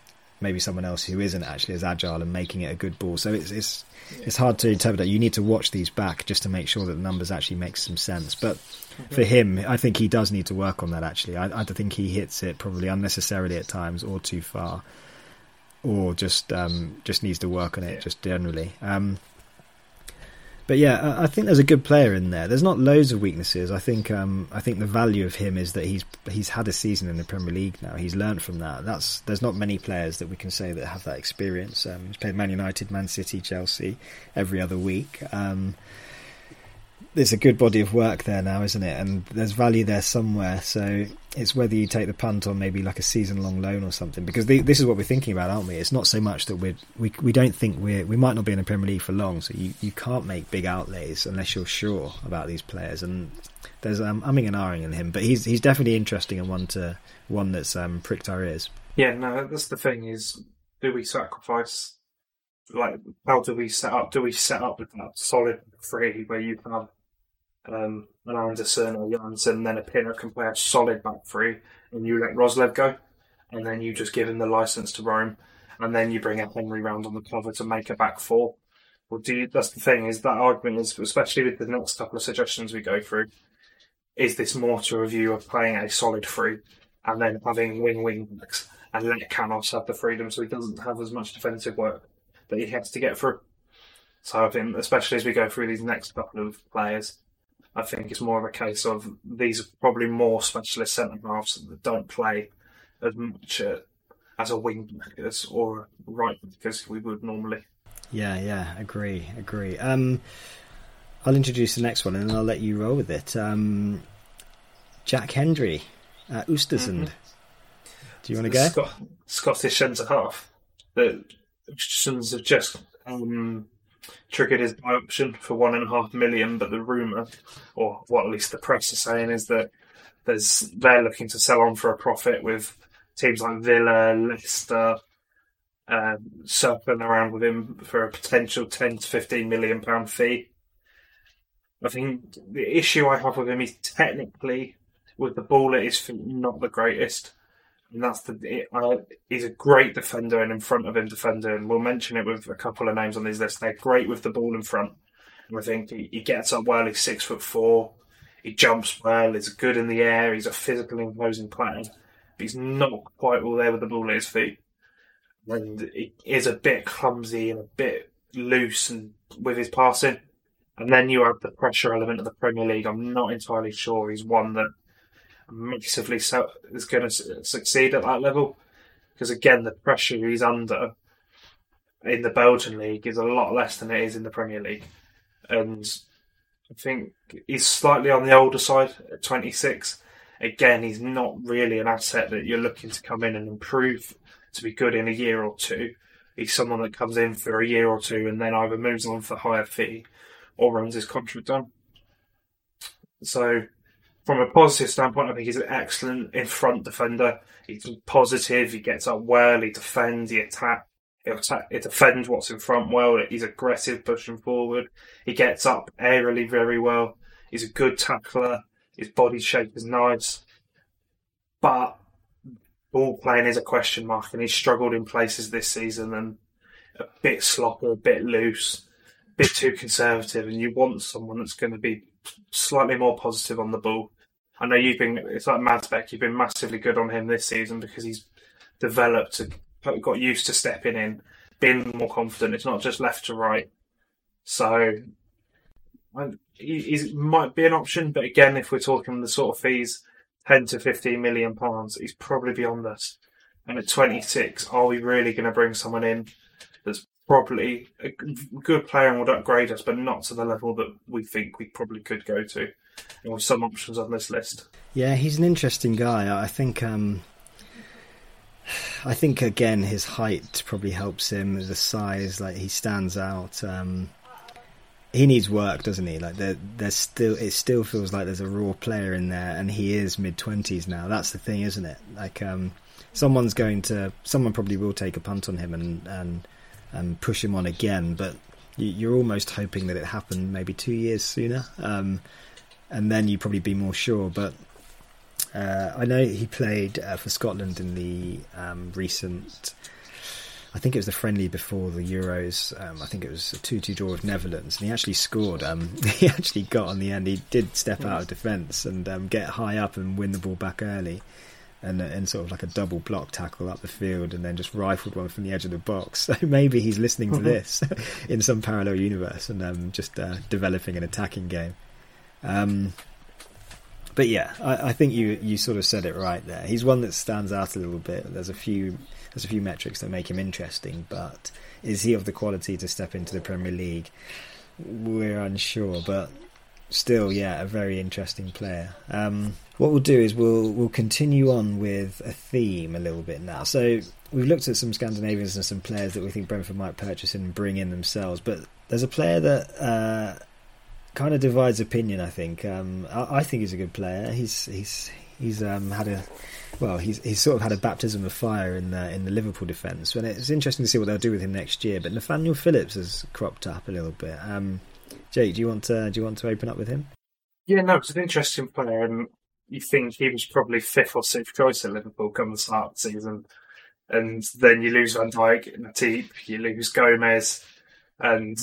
maybe someone else who isn't actually as agile and making it a good ball. So it's it's it's hard to interpret. That. You need to watch these back just to make sure that the numbers actually make some sense. But for him, I think he does need to work on that. Actually, I, I think he hits it probably unnecessarily at times or too far, or just um, just needs to work on it just generally. Um, but yeah, I think there's a good player in there. There's not loads of weaknesses. I think um, I think the value of him is that he's he's had a season in the Premier League now. He's learned from that. That's there's not many players that we can say that have that experience. Um, he's played Man United, Man City, Chelsea every other week. Um, there's a good body of work there now, isn't it? And there's value there somewhere. So it's whether you take the punt on maybe like a season long loan or something. Because the, this is what we're thinking about, aren't we? It's not so much that we're, we we don't think we're we might not be in the Premier League for long. So you, you can't make big outlays unless you're sure about these players. And there's um, umming and ahhing in him, but he's he's definitely interesting and one to one that's um, pricked our ears. Yeah, no, that's the thing is, do we sacrifice like how do we set up? Do we set up with that solid three where you can have um, an Andersen or Jansson, then a Pinner can play a solid back three, and you let Roerslev go, and then you just give him the license to roam, and then you bring up Henry round on the cover to make a back four. Well, do you, that's the thing is that argument is especially with the next couple of suggestions we go through. Is this more to a view of playing a solid three and then having wing wing backs and let Canos have the freedom so he doesn't have as much defensive work that he has to get through? So I think, especially as we go through these next couple of players, I think it's more of a case of these are probably more specialist centre halves that don't play as much uh, as a wing as or right because we would normally. Yeah, yeah, agree, agree. Um, I'll introduce the next one and then I'll let you roll with it. Um, Jack Hendry at Oostende. Mm-hmm. Do you want to go? Scot- Scottish centre half. The Oostende have just um, triggered his buy option for one and a half million, but the rumour, or what at least the press are saying, is that there's they're looking to sell on for a profit with teams like Villa, Leicester, uh, circling around with him for a potential 10 to 15 million pound fee. I think the issue I have with him is technically with the ball at his feet not the greatest. And that's the it, uh, he's a great defender and in front of him defender, and we'll mention it with a couple of names on this list. They're great with the ball in front. I think he, he gets up well. He's six foot four. He jumps well. He's good in the air. He's a physical imposing player. But he's not quite all there with the ball at his feet and he is a bit clumsy and a bit loose and with his passing. And then you have the pressure element of the Premier League. I'm not entirely sure he's one that massively so, is going to succeed at that level because again, the pressure he's under in the Belgian league is a lot less than it is in the Premier League, and I think he's slightly on the older side at 26. Again, he's not really an asset that you're looking to come in and improve to be good in a year or two. He's someone that comes in for a year or two and then either moves on for higher fee or runs his contract down. So, from a positive standpoint, I think he's an excellent in front defender. He's positive, he gets up well, he defends, he attacks. He, attack, he defends what's in front well. He's aggressive, pushing forward. He gets up aerially very well. He's a good tackler. His body shape is nice. But ball playing is a question mark, and he's struggled in places this season and a bit sloppy, a bit loose, a bit too conservative. And you want someone that's going to be slightly more positive on the ball. I know you've been, it's like Mads Bech, you've been massively good on him this season because he's developed, got used to stepping in, being more confident. It's not just left to right. So he might be an option, but again, if we're talking the sort of fees 10 to 15 million pounds, he's probably beyond us. And at 26, are we really going to bring someone in that's probably a good player and would upgrade us, but not to the level that we think we probably could go to? With some options on this list. Yeah, he's an interesting guy. I think. Um, I think again his height probably helps him. The size, like he stands out. Um, he needs work, doesn't he? Like there, there's still it still feels like there's a raw player in there, and he is mid twenties now. That's the thing, isn't it? Like um, someone's going to, someone probably will take a punt on him and and and push him on again, but you, are almost hoping that it happened maybe two years sooner, um, and then you'd probably be more sure. But uh, I know he played uh, for Scotland in the um, recent I think it was the friendly before the Euros. Um, I think it was a 2 2 draw with Netherlands, and he actually scored. Um, he actually got on the end. He did step out of defence and um, get high up and win the ball back early. And, and sort of like a double block tackle up the field, and then just rifled one from the edge of the box. So maybe he's listening to this in some parallel universe and um, just uh, developing an attacking game. Um, but yeah, I, I, think you you sort of said it right there. He's one that stands out a little bit. There's a few there's a few metrics that make him interesting, but is he of the quality to step into the Premier League? We're unsure, but still, yeah, a very interesting player. Um, what we'll do is we'll we'll continue on with a theme a little bit now. So we've looked at some Scandinavians and some players that we think Brentford might purchase and bring in themselves, but there's a player that uh, kind of divides opinion. I think. Um, I, I, think he's a good player. He's he's He's um, had a well, he's he's sort of had a baptism of fire in the in the Liverpool defence, and it's interesting to see what they'll do with him next year. But Nathaniel Phillips has cropped up a little bit. Um, Jake, do you want to do you want to open up with him? Yeah, no, it's an interesting player, and you think he was probably fifth or sixth choice at Liverpool come the start of the season, and then you lose Van Dijk, Matip, you lose Gomez, and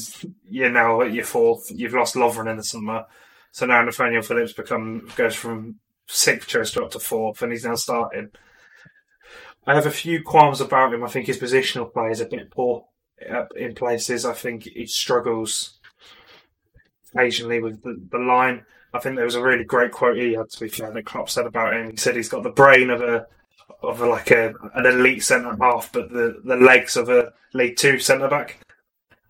you're now at your fourth. You've lost Lovren in the summer, so now Nathaniel Phillips become goes from sixth choice to up to fourth, and he's now starting. I have a few qualms about him. I think his positional play is a bit poor uh, in places. I think he struggles occasionally with the, the line. I think there was a really great quote he had to be fair that Klopp said about him. He said he's got the brain of a of a, like a an elite centre half, but the, the legs of a League Two centre back.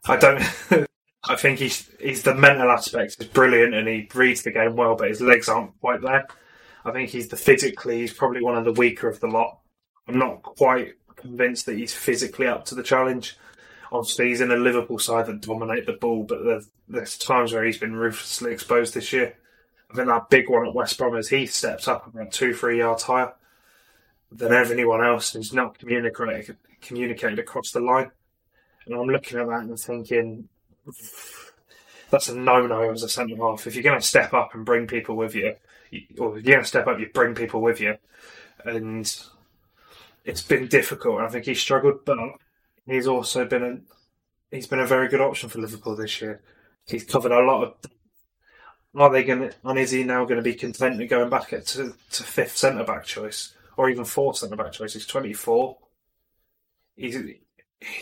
I don't. I think he's he's the mental aspect is brilliant and he reads the game well, but his legs aren't quite there. I think he's the physically he's probably one of the weaker of the lot. I'm not quite convinced that he's physically up to the challenge. Obviously, he's in a Liverpool side that dominate the ball, but there's, there's times where he's been ruthlessly exposed this year. I think that big one at West Brom is he steps up about two, three yards higher than anyone else and he's not communicated, communicated across the line. And I'm looking at that and thinking, that's a no-no as a centre half. If you're going to step up and bring people with you, or you're going to step up, you bring people with you. And it's been difficult. I think he struggled, but he's also been a he's been a very good option for Liverpool this year. He's covered a lot of. Are they going to? And is he now going to be content with going back to to fifth centre back choice or even fourth centre back choice? He's twenty four. He's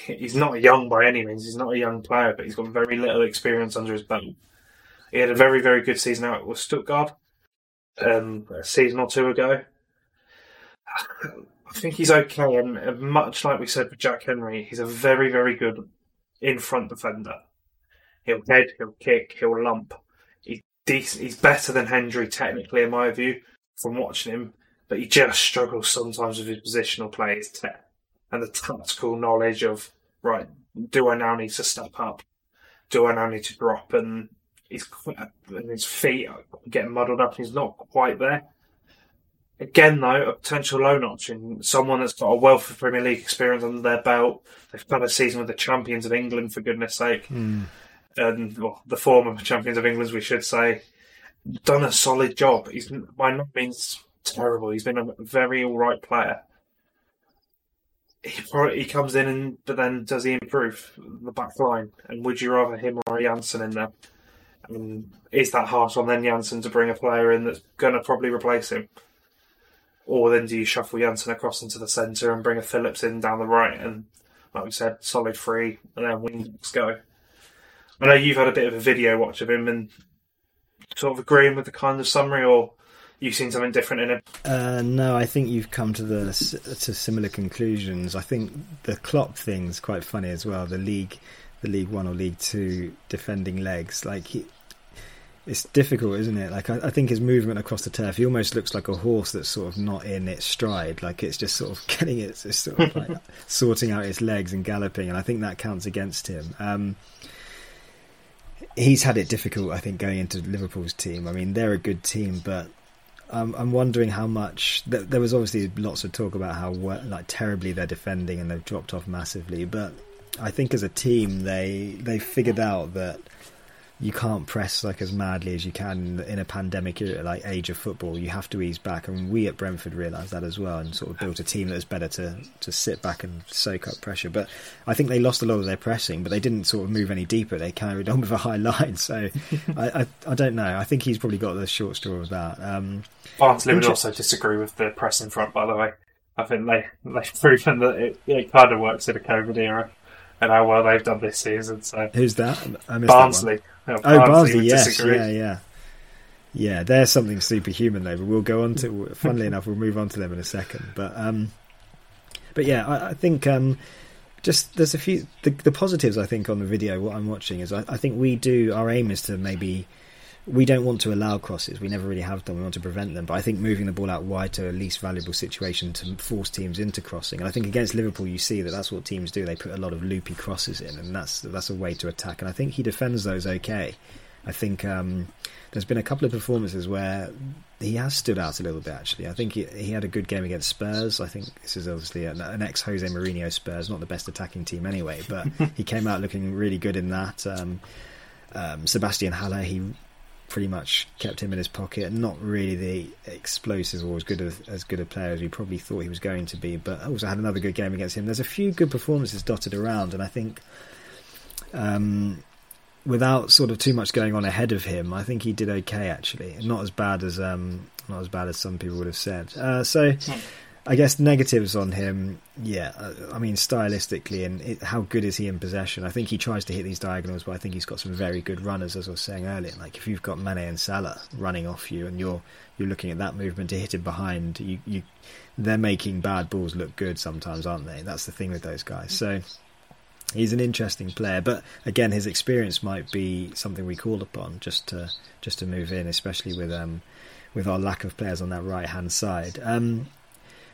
he's not young by any means. He's not a young player, but he's got very little experience under his belt. He had a very very good season out with Stuttgart um, a season or two ago. I think he's okay, and much like we said with Jack Hendry, he's a very, very good in front defender. He'll head, he'll kick, he'll lump. He's decent. He's better than Hendry technically, in my view, from watching him. But he just struggles sometimes with his positional play and the tactical knowledge of right. Do I now need to step up? Do I now need to drop? And he's and his feet are getting muddled up. He's not quite there. Again, though, a potential loan option, someone that's got a wealth of Premier League experience under their belt. They've had a season with the champions of England, for goodness sake, mm. and well, the former champions of England, we should say, done a solid job. He's by no means terrible. He's been a very all right player. He, comes in, and but then does he improve the back line? And would you rather him or Jansson in there? I mean, is that harsh on then Jansson to bring a player in that's going to probably replace him? Or then do you shuffle Jansson across into the centre and bring a Phillips in down the right and, like we said, solid free and then wings go? I know you've had a bit of a video watch of him and sort of agreeing with the kind of summary, or you've seen something different in it? Uh, no, I think you've come to the to similar conclusions. I think the Klopp thing's quite funny as well. The league, the League One or League Two defending legs, like he, it's difficult, isn't it? Like I, I, think his movement across the turf, he almost looks like a horse that's sort of not in its stride. Like it's just sort of getting its, it's sort of like sorting out its legs and galloping, and I think that counts against him. Um, he's had it difficult, I think, going into Liverpool's team. I mean, they're a good team, but um, I'm wondering how much. There was obviously lots of talk about how like terribly they're defending and they've dropped off massively, but I think as a team they they figured out that you can't press like as madly as you can in a pandemic like age of football. You have to ease back, and we at Brentford realised that as well, and sort of built a team that was better to to sit back and soak up pressure. But I think they lost a lot of their pressing, but they didn't sort of move any deeper. They carried on with a high line. So I, I, I don't know. I think he's probably got the short straw of that. Um, Barnsley would also disagree with the press in front. By the way, I think they they've proven that it, it kind of works in a COVID era and how well they've done this season. So who's that? I Barnsley. That oh, Barnsley, Barnsley yes, disagree. yeah, yeah, yeah. They're something superhuman though. But we'll go on to. funnily enough, we'll move on to them in a second. But um, but yeah, I, I think um, just there's a few the, the, positives. I think on the video, what I'm watching is I, I think we do. Our aim is to maybe we don't want to allow crosses. We never really have done. We want to prevent them. But I think moving the ball out wide to a least valuable situation to force teams into crossing. And I think against Liverpool, you see that that's what teams do. They put a lot of loopy crosses in, and that's that's a way to attack. And I think he defends those okay. I think um, there's been a couple of performances where he has stood out a little bit. Actually, I think he, he had a good game against Spurs. I think this is obviously an, an ex Jose Mourinho Spurs, not the best attacking team anyway, but he came out looking really good in that. Um, um, Sebastian Haller, he pretty much kept him in his pocket. Not really the explosive or as good as, as good a player as we probably thought he was going to be, but also had another good game against him. There's a few good performances dotted around, and I think. Um, without sort of too much going on ahead of him, I think he did okay actually. Not as bad as um, not as bad as some people would have said. Uh, so, I guess negatives on him. Yeah, uh, I mean stylistically and it, how good is he in possession? I think he tries to hit these diagonals, but I think he's got some very good runners, as I was saying earlier. Like if you've got Mane and Salah running off you, and you're you're looking at that movement to hit it behind, you you they're making bad balls look good sometimes, aren't they? That's the thing with those guys. So he's an interesting player, but again, his experience might be something we call upon just to just to move in, especially with um, with our lack of players on that right hand side. Um,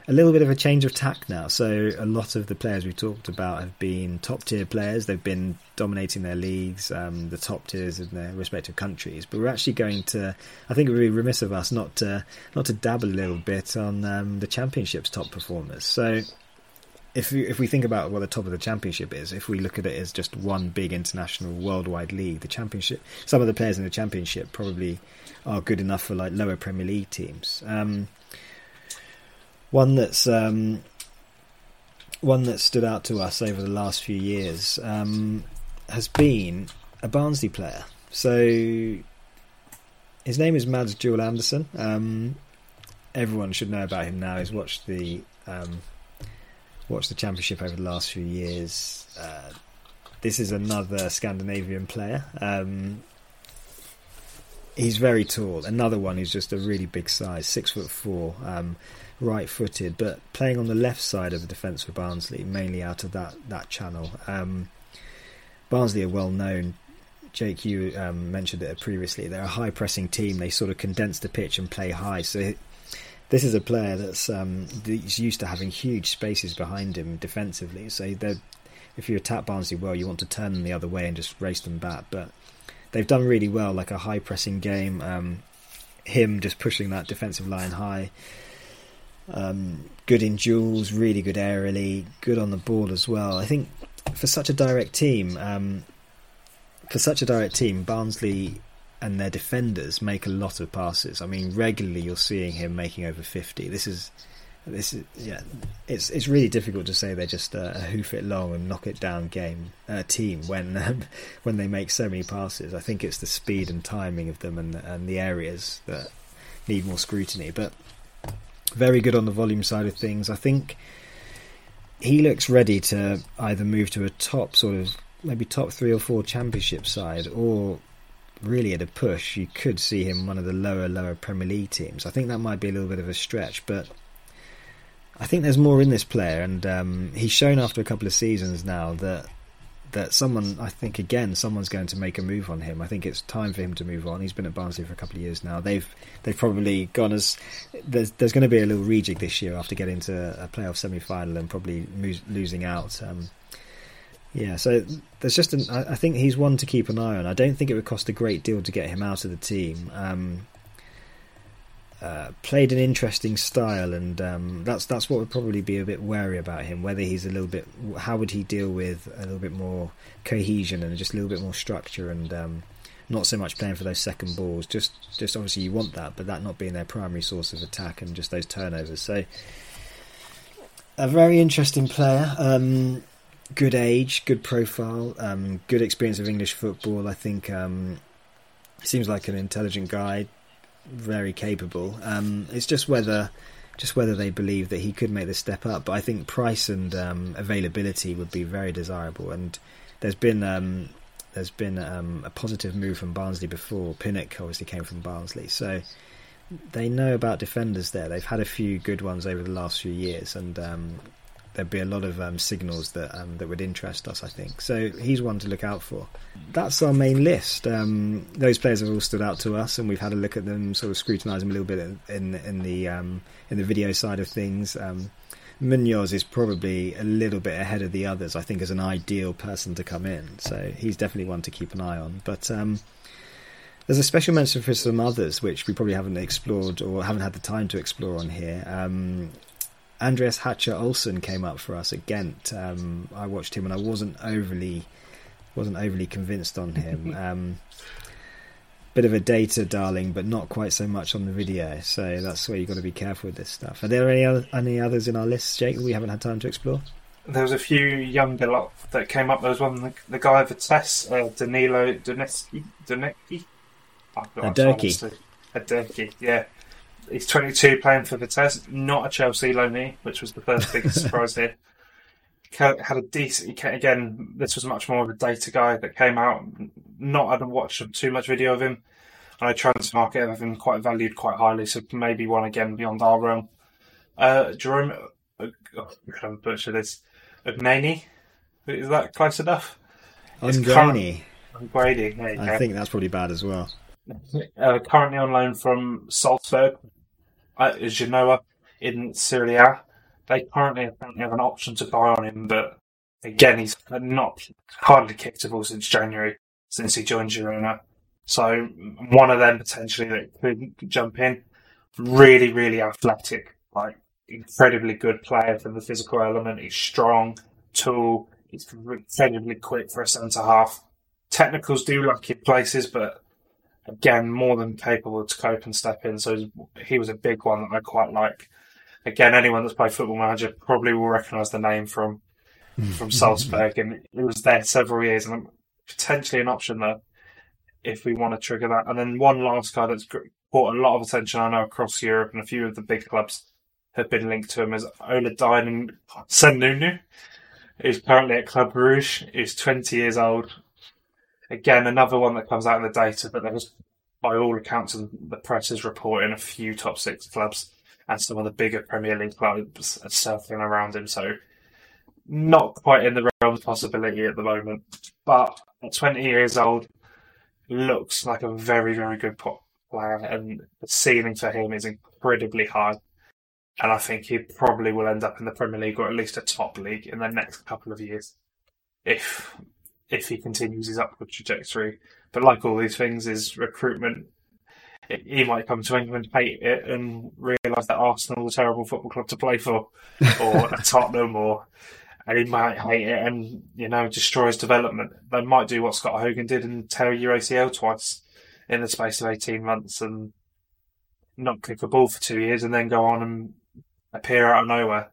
a little bit of a change of tack now. So a lot of the players we've talked about have been top tier players. They've been dominating their leagues, um, the top tiers in their respective countries. But we're actually going to. I think it would be remiss of us not to not to dabble a little bit on um, the championship's top performers. So if we, if we think about what the top of the championship is, if we look at it as just one big international worldwide league, the championship, some of the players in the championship probably are good enough for like lower Premier League teams. Um, one that's um, one that stood out to us over the last few years um, has been a Barnsley player. So his name is Mads Juel Andersen. Um, everyone should know about him now. He's watched the um, watched the championship over the last few years. Uh, this is another Scandinavian player. Um, he's very tall. Another one who's just a really big size, six foot four, um, right footed, but playing on the left side of the defence for Barnsley, mainly out of that that channel. Um, Barnsley are well known. Jake, you um, mentioned it previously. They're a high pressing team. They sort of condense the pitch and play high. So this is a player that's um, that's used to having huge spaces behind him defensively. So if you attack Barnsley well, you want to turn them the other way and just race them back. But they've done really well, like a high pressing game. Um, him just pushing that defensive line high. Um, good in duels, really good aerially, good on the ball as well. I think for such a direct team, um, for such a direct team, Barnsley and their defenders make a lot of passes. I mean, regularly you're seeing him making over fifty. This is this is yeah, it's it's really difficult to say they're just a, a hoof it long and knock it down game uh, team when um, when they make so many passes. I think it's the speed and timing of them and and the areas that need more scrutiny. But very good on the volume side of things. I think he looks ready to either move to a top sort of maybe top three or four championship side or really at a push, you could see him one of the lower, lower Premier League teams. I think that might be a little bit of a stretch, but I think there's more in this player, and um, he's shown after a couple of seasons now that that someone, I think again, someone's going to make a move on him. I think it's time for him to move on. He's been at Barnsley for a couple of years now. They've they've probably gone as there's there's going to be a little rejig this year after getting to a playoff semi final and probably losing out. Um, yeah, so there's just an. I think he's one to keep an eye on. I don't think it would cost a great deal to get him out of the team. Um, uh, played an interesting style, and um, that's that's what would probably be a bit wary about him. Whether he's a little bit, how would he deal with a little bit more cohesion and just a little bit more structure, and um, not so much playing for those second balls. Just just obviously you want that, but that not being their primary source of attack and just those turnovers. So a very interesting player. Um, good age, good profile, um, good experience of English football. I think um, seems like an intelligent guy, very capable. Um, it's just whether just whether they believe that he could make the step up. But I think price and um, availability would be very desirable. And there's been um, there's been um, a positive move from Barnsley before. Pinnock obviously came from Barnsley, so they know about defenders there. They've had a few good ones over the last few years, and um, there'd be a lot of um, signals that um, that would interest us. I think so. He's one to look out for. That's our main list. Um, those players have all stood out to us, and we've had a look at them, sort of scrutinise them a little bit in in, the um, in the video side of things. Munoz is probably a little bit ahead of the others. I think as an ideal person to come in, so he's definitely one to keep an eye on. But um, There's a special mention for some others which we probably haven't explored or haven't had the time to explore on here. Um, Andreas Hanche-Olsen came up for us at Ghent. Um, I watched him and I wasn't overly wasn't overly convinced on him. Um, bit of a data darling, but not quite so much on the video. So that's where you've got to be careful with this stuff. Are there any other, any others in our list, Jake, that we haven't had time to explore? There was a few younger lot that came up. There was one, the, the guy test, uh, Danilo Donetsky. Donetsky? Aderki. Aderki, yeah. He's 22 playing for Vitesse, not a Chelsea loanee, which was the first biggest surprise here. Had a decent, again, this was much more of a data guy that came out. Not had watched too much video of him. And I know Transfermarkt have him quite valued quite highly, so maybe one again beyond our realm. Uh, Jerome, uh, oh, I'm going to butcher this. Ugnani? Is that close enough? Ungrady. Ungrady, I go. think that's probably bad as well. Uh, currently on loan from Salzburg, uh, Genoa in Serie A. They currently apparently have an option to buy on him, but again, he's not hardly kicked a ball since January, since he joined Girona. So one of them potentially that could jump in. Really, really athletic, like incredibly good player for the physical element. He's strong, tall. He's incredibly quick for a centre half. Technicals do lack in places, but again, more than capable to cope and step in. So he was a big one that I quite like. Again, anyone that's played Football Manager probably will recognise the name from hmm. from Salzburg, and it was there several years, and potentially an option there if we want to trigger that. And then one last guy that's caught a lot of attention, I know, across Europe, and a few of the big clubs have been linked to him is Odilon Kossounou. He's currently at Club Brugge. He's 20 years old. Again, another one that comes out in the data, but there was, by all accounts, the press is reporting a few top six clubs and some of the bigger Premier League clubs are circling around him. So, not quite in the realm of possibility at the moment. But at 20 years old, looks like a very, very good player, and the ceiling for him is incredibly high. And I think he probably will end up in the Premier League or at least a top league in the next couple of years, if if he continues his upward trajectory. But like all these things, is recruitment. he might come to England, hate it, and realise that Arsenal is a terrible football club to play for, or a Tottenham, or and he might hate it and you know destroy his development. They might do what Scott Hogan did and tear your ACL twice in the space of eighteen months and not kick a ball for two years and then go on and appear out of nowhere.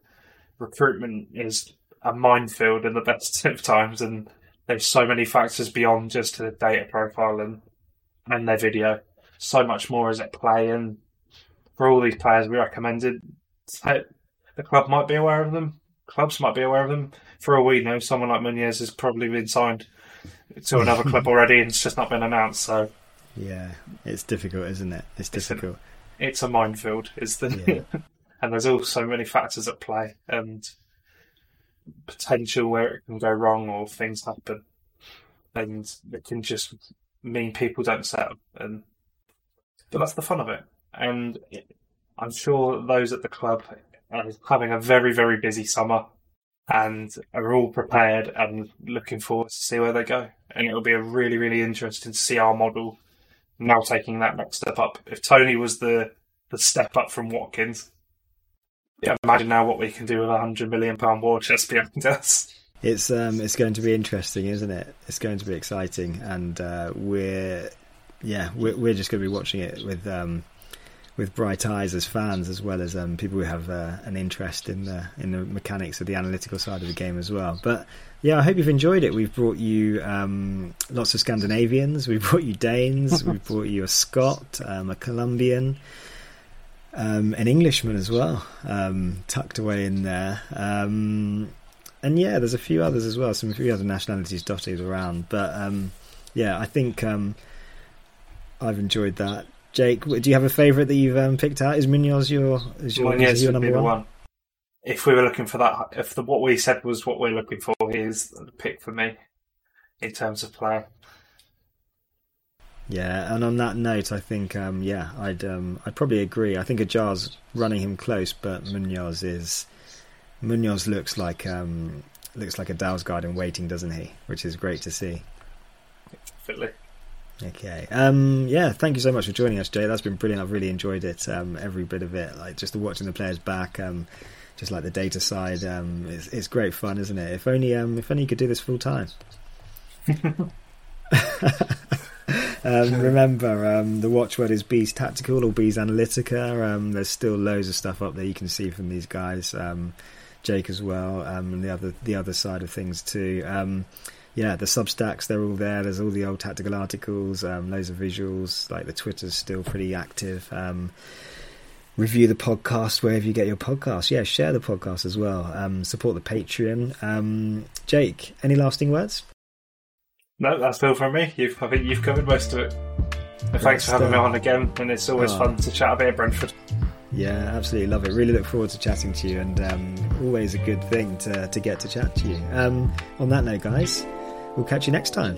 Recruitment is a minefield in the best of times, and there's so many factors beyond just the data profile and and their video. So much more is at play, and for all these players we recommended, that the club might be aware of them clubs might be aware of them. For all we know, someone like Munoz has probably been signed to another club already and it's just not been announced. So yeah, it's difficult, isn't it? It's difficult. It's, an, it's a minefield, is the yeah. and there's also many factors at play and potential where it can go wrong or things happen, and it can just mean people don't settle. And but that's the fun of it. And I'm sure those at the club are having a very, very busy summer and are all prepared and looking forward to see where they go. And it'll be a really, really interesting to see our model now taking that next step up. If Tony was the, the step up from Watkins, yeah, imagine now what we can do with a hundred million pound war chest behind us. It's um, it's going to be interesting, isn't it? It's going to be exciting, and uh, we're yeah, we're, we're just going to be watching it with um, with bright eyes as fans, as well as um, people who have uh, an interest in the in the mechanics of the analytical side of the game as well. But yeah, I hope you've enjoyed it. We've brought you um, lots of Scandinavians. We've brought you Danes. we've brought you a Scot, um, a Colombian. Um, an Englishman as well, um, tucked away in there. Um, and yeah, there's a few others as well, some few other nationalities dotted around. But yeah, I think I've enjoyed that. Jake, do you have a favourite that you've um, picked out? Is Munoz your is your, Munoz is your number one? one? If we were looking for that, if the, what we said was what we're looking for, he's the pick for me in terms of player. Yeah, and on that note, I think um, yeah, I'd um, I'd probably agree. I think Ajer's running him close, but Munoz is Munoz looks like um, looks like a Dalsgaard in waiting, doesn't he? Which is great to see. Definitely. Okay. Um, yeah, thank you so much for joining us, Jay. That's been brilliant. I've really enjoyed it, um, every bit of it. Like just watching the players back, um, just like the data side. Um, it's, it's, great fun, isn't it? If only, um, if only you could do this full time. Um, remember, um, the watchword is Bees Tactical or Bees Analytica. Um, there's still loads of stuff up there you can see from these guys, um, Jake as well, um, and the other the other side of things too. Um, yeah, the Substacks they're all there. There's all the old tactical articles, loads of visuals. Like the Twitter's still pretty active. review the podcast wherever you get your podcast. Yeah, share the podcast as well. support the Patreon. Jake, any lasting words? No, that's all from me. You've I think you've covered most of it. thanks for having me on again, and it's always oh. fun to chat about Brentford. Yeah, absolutely love it. Really look forward to chatting to you, and um, always a good thing to to get to chat to you. Um, on that note, guys, we'll catch you next time.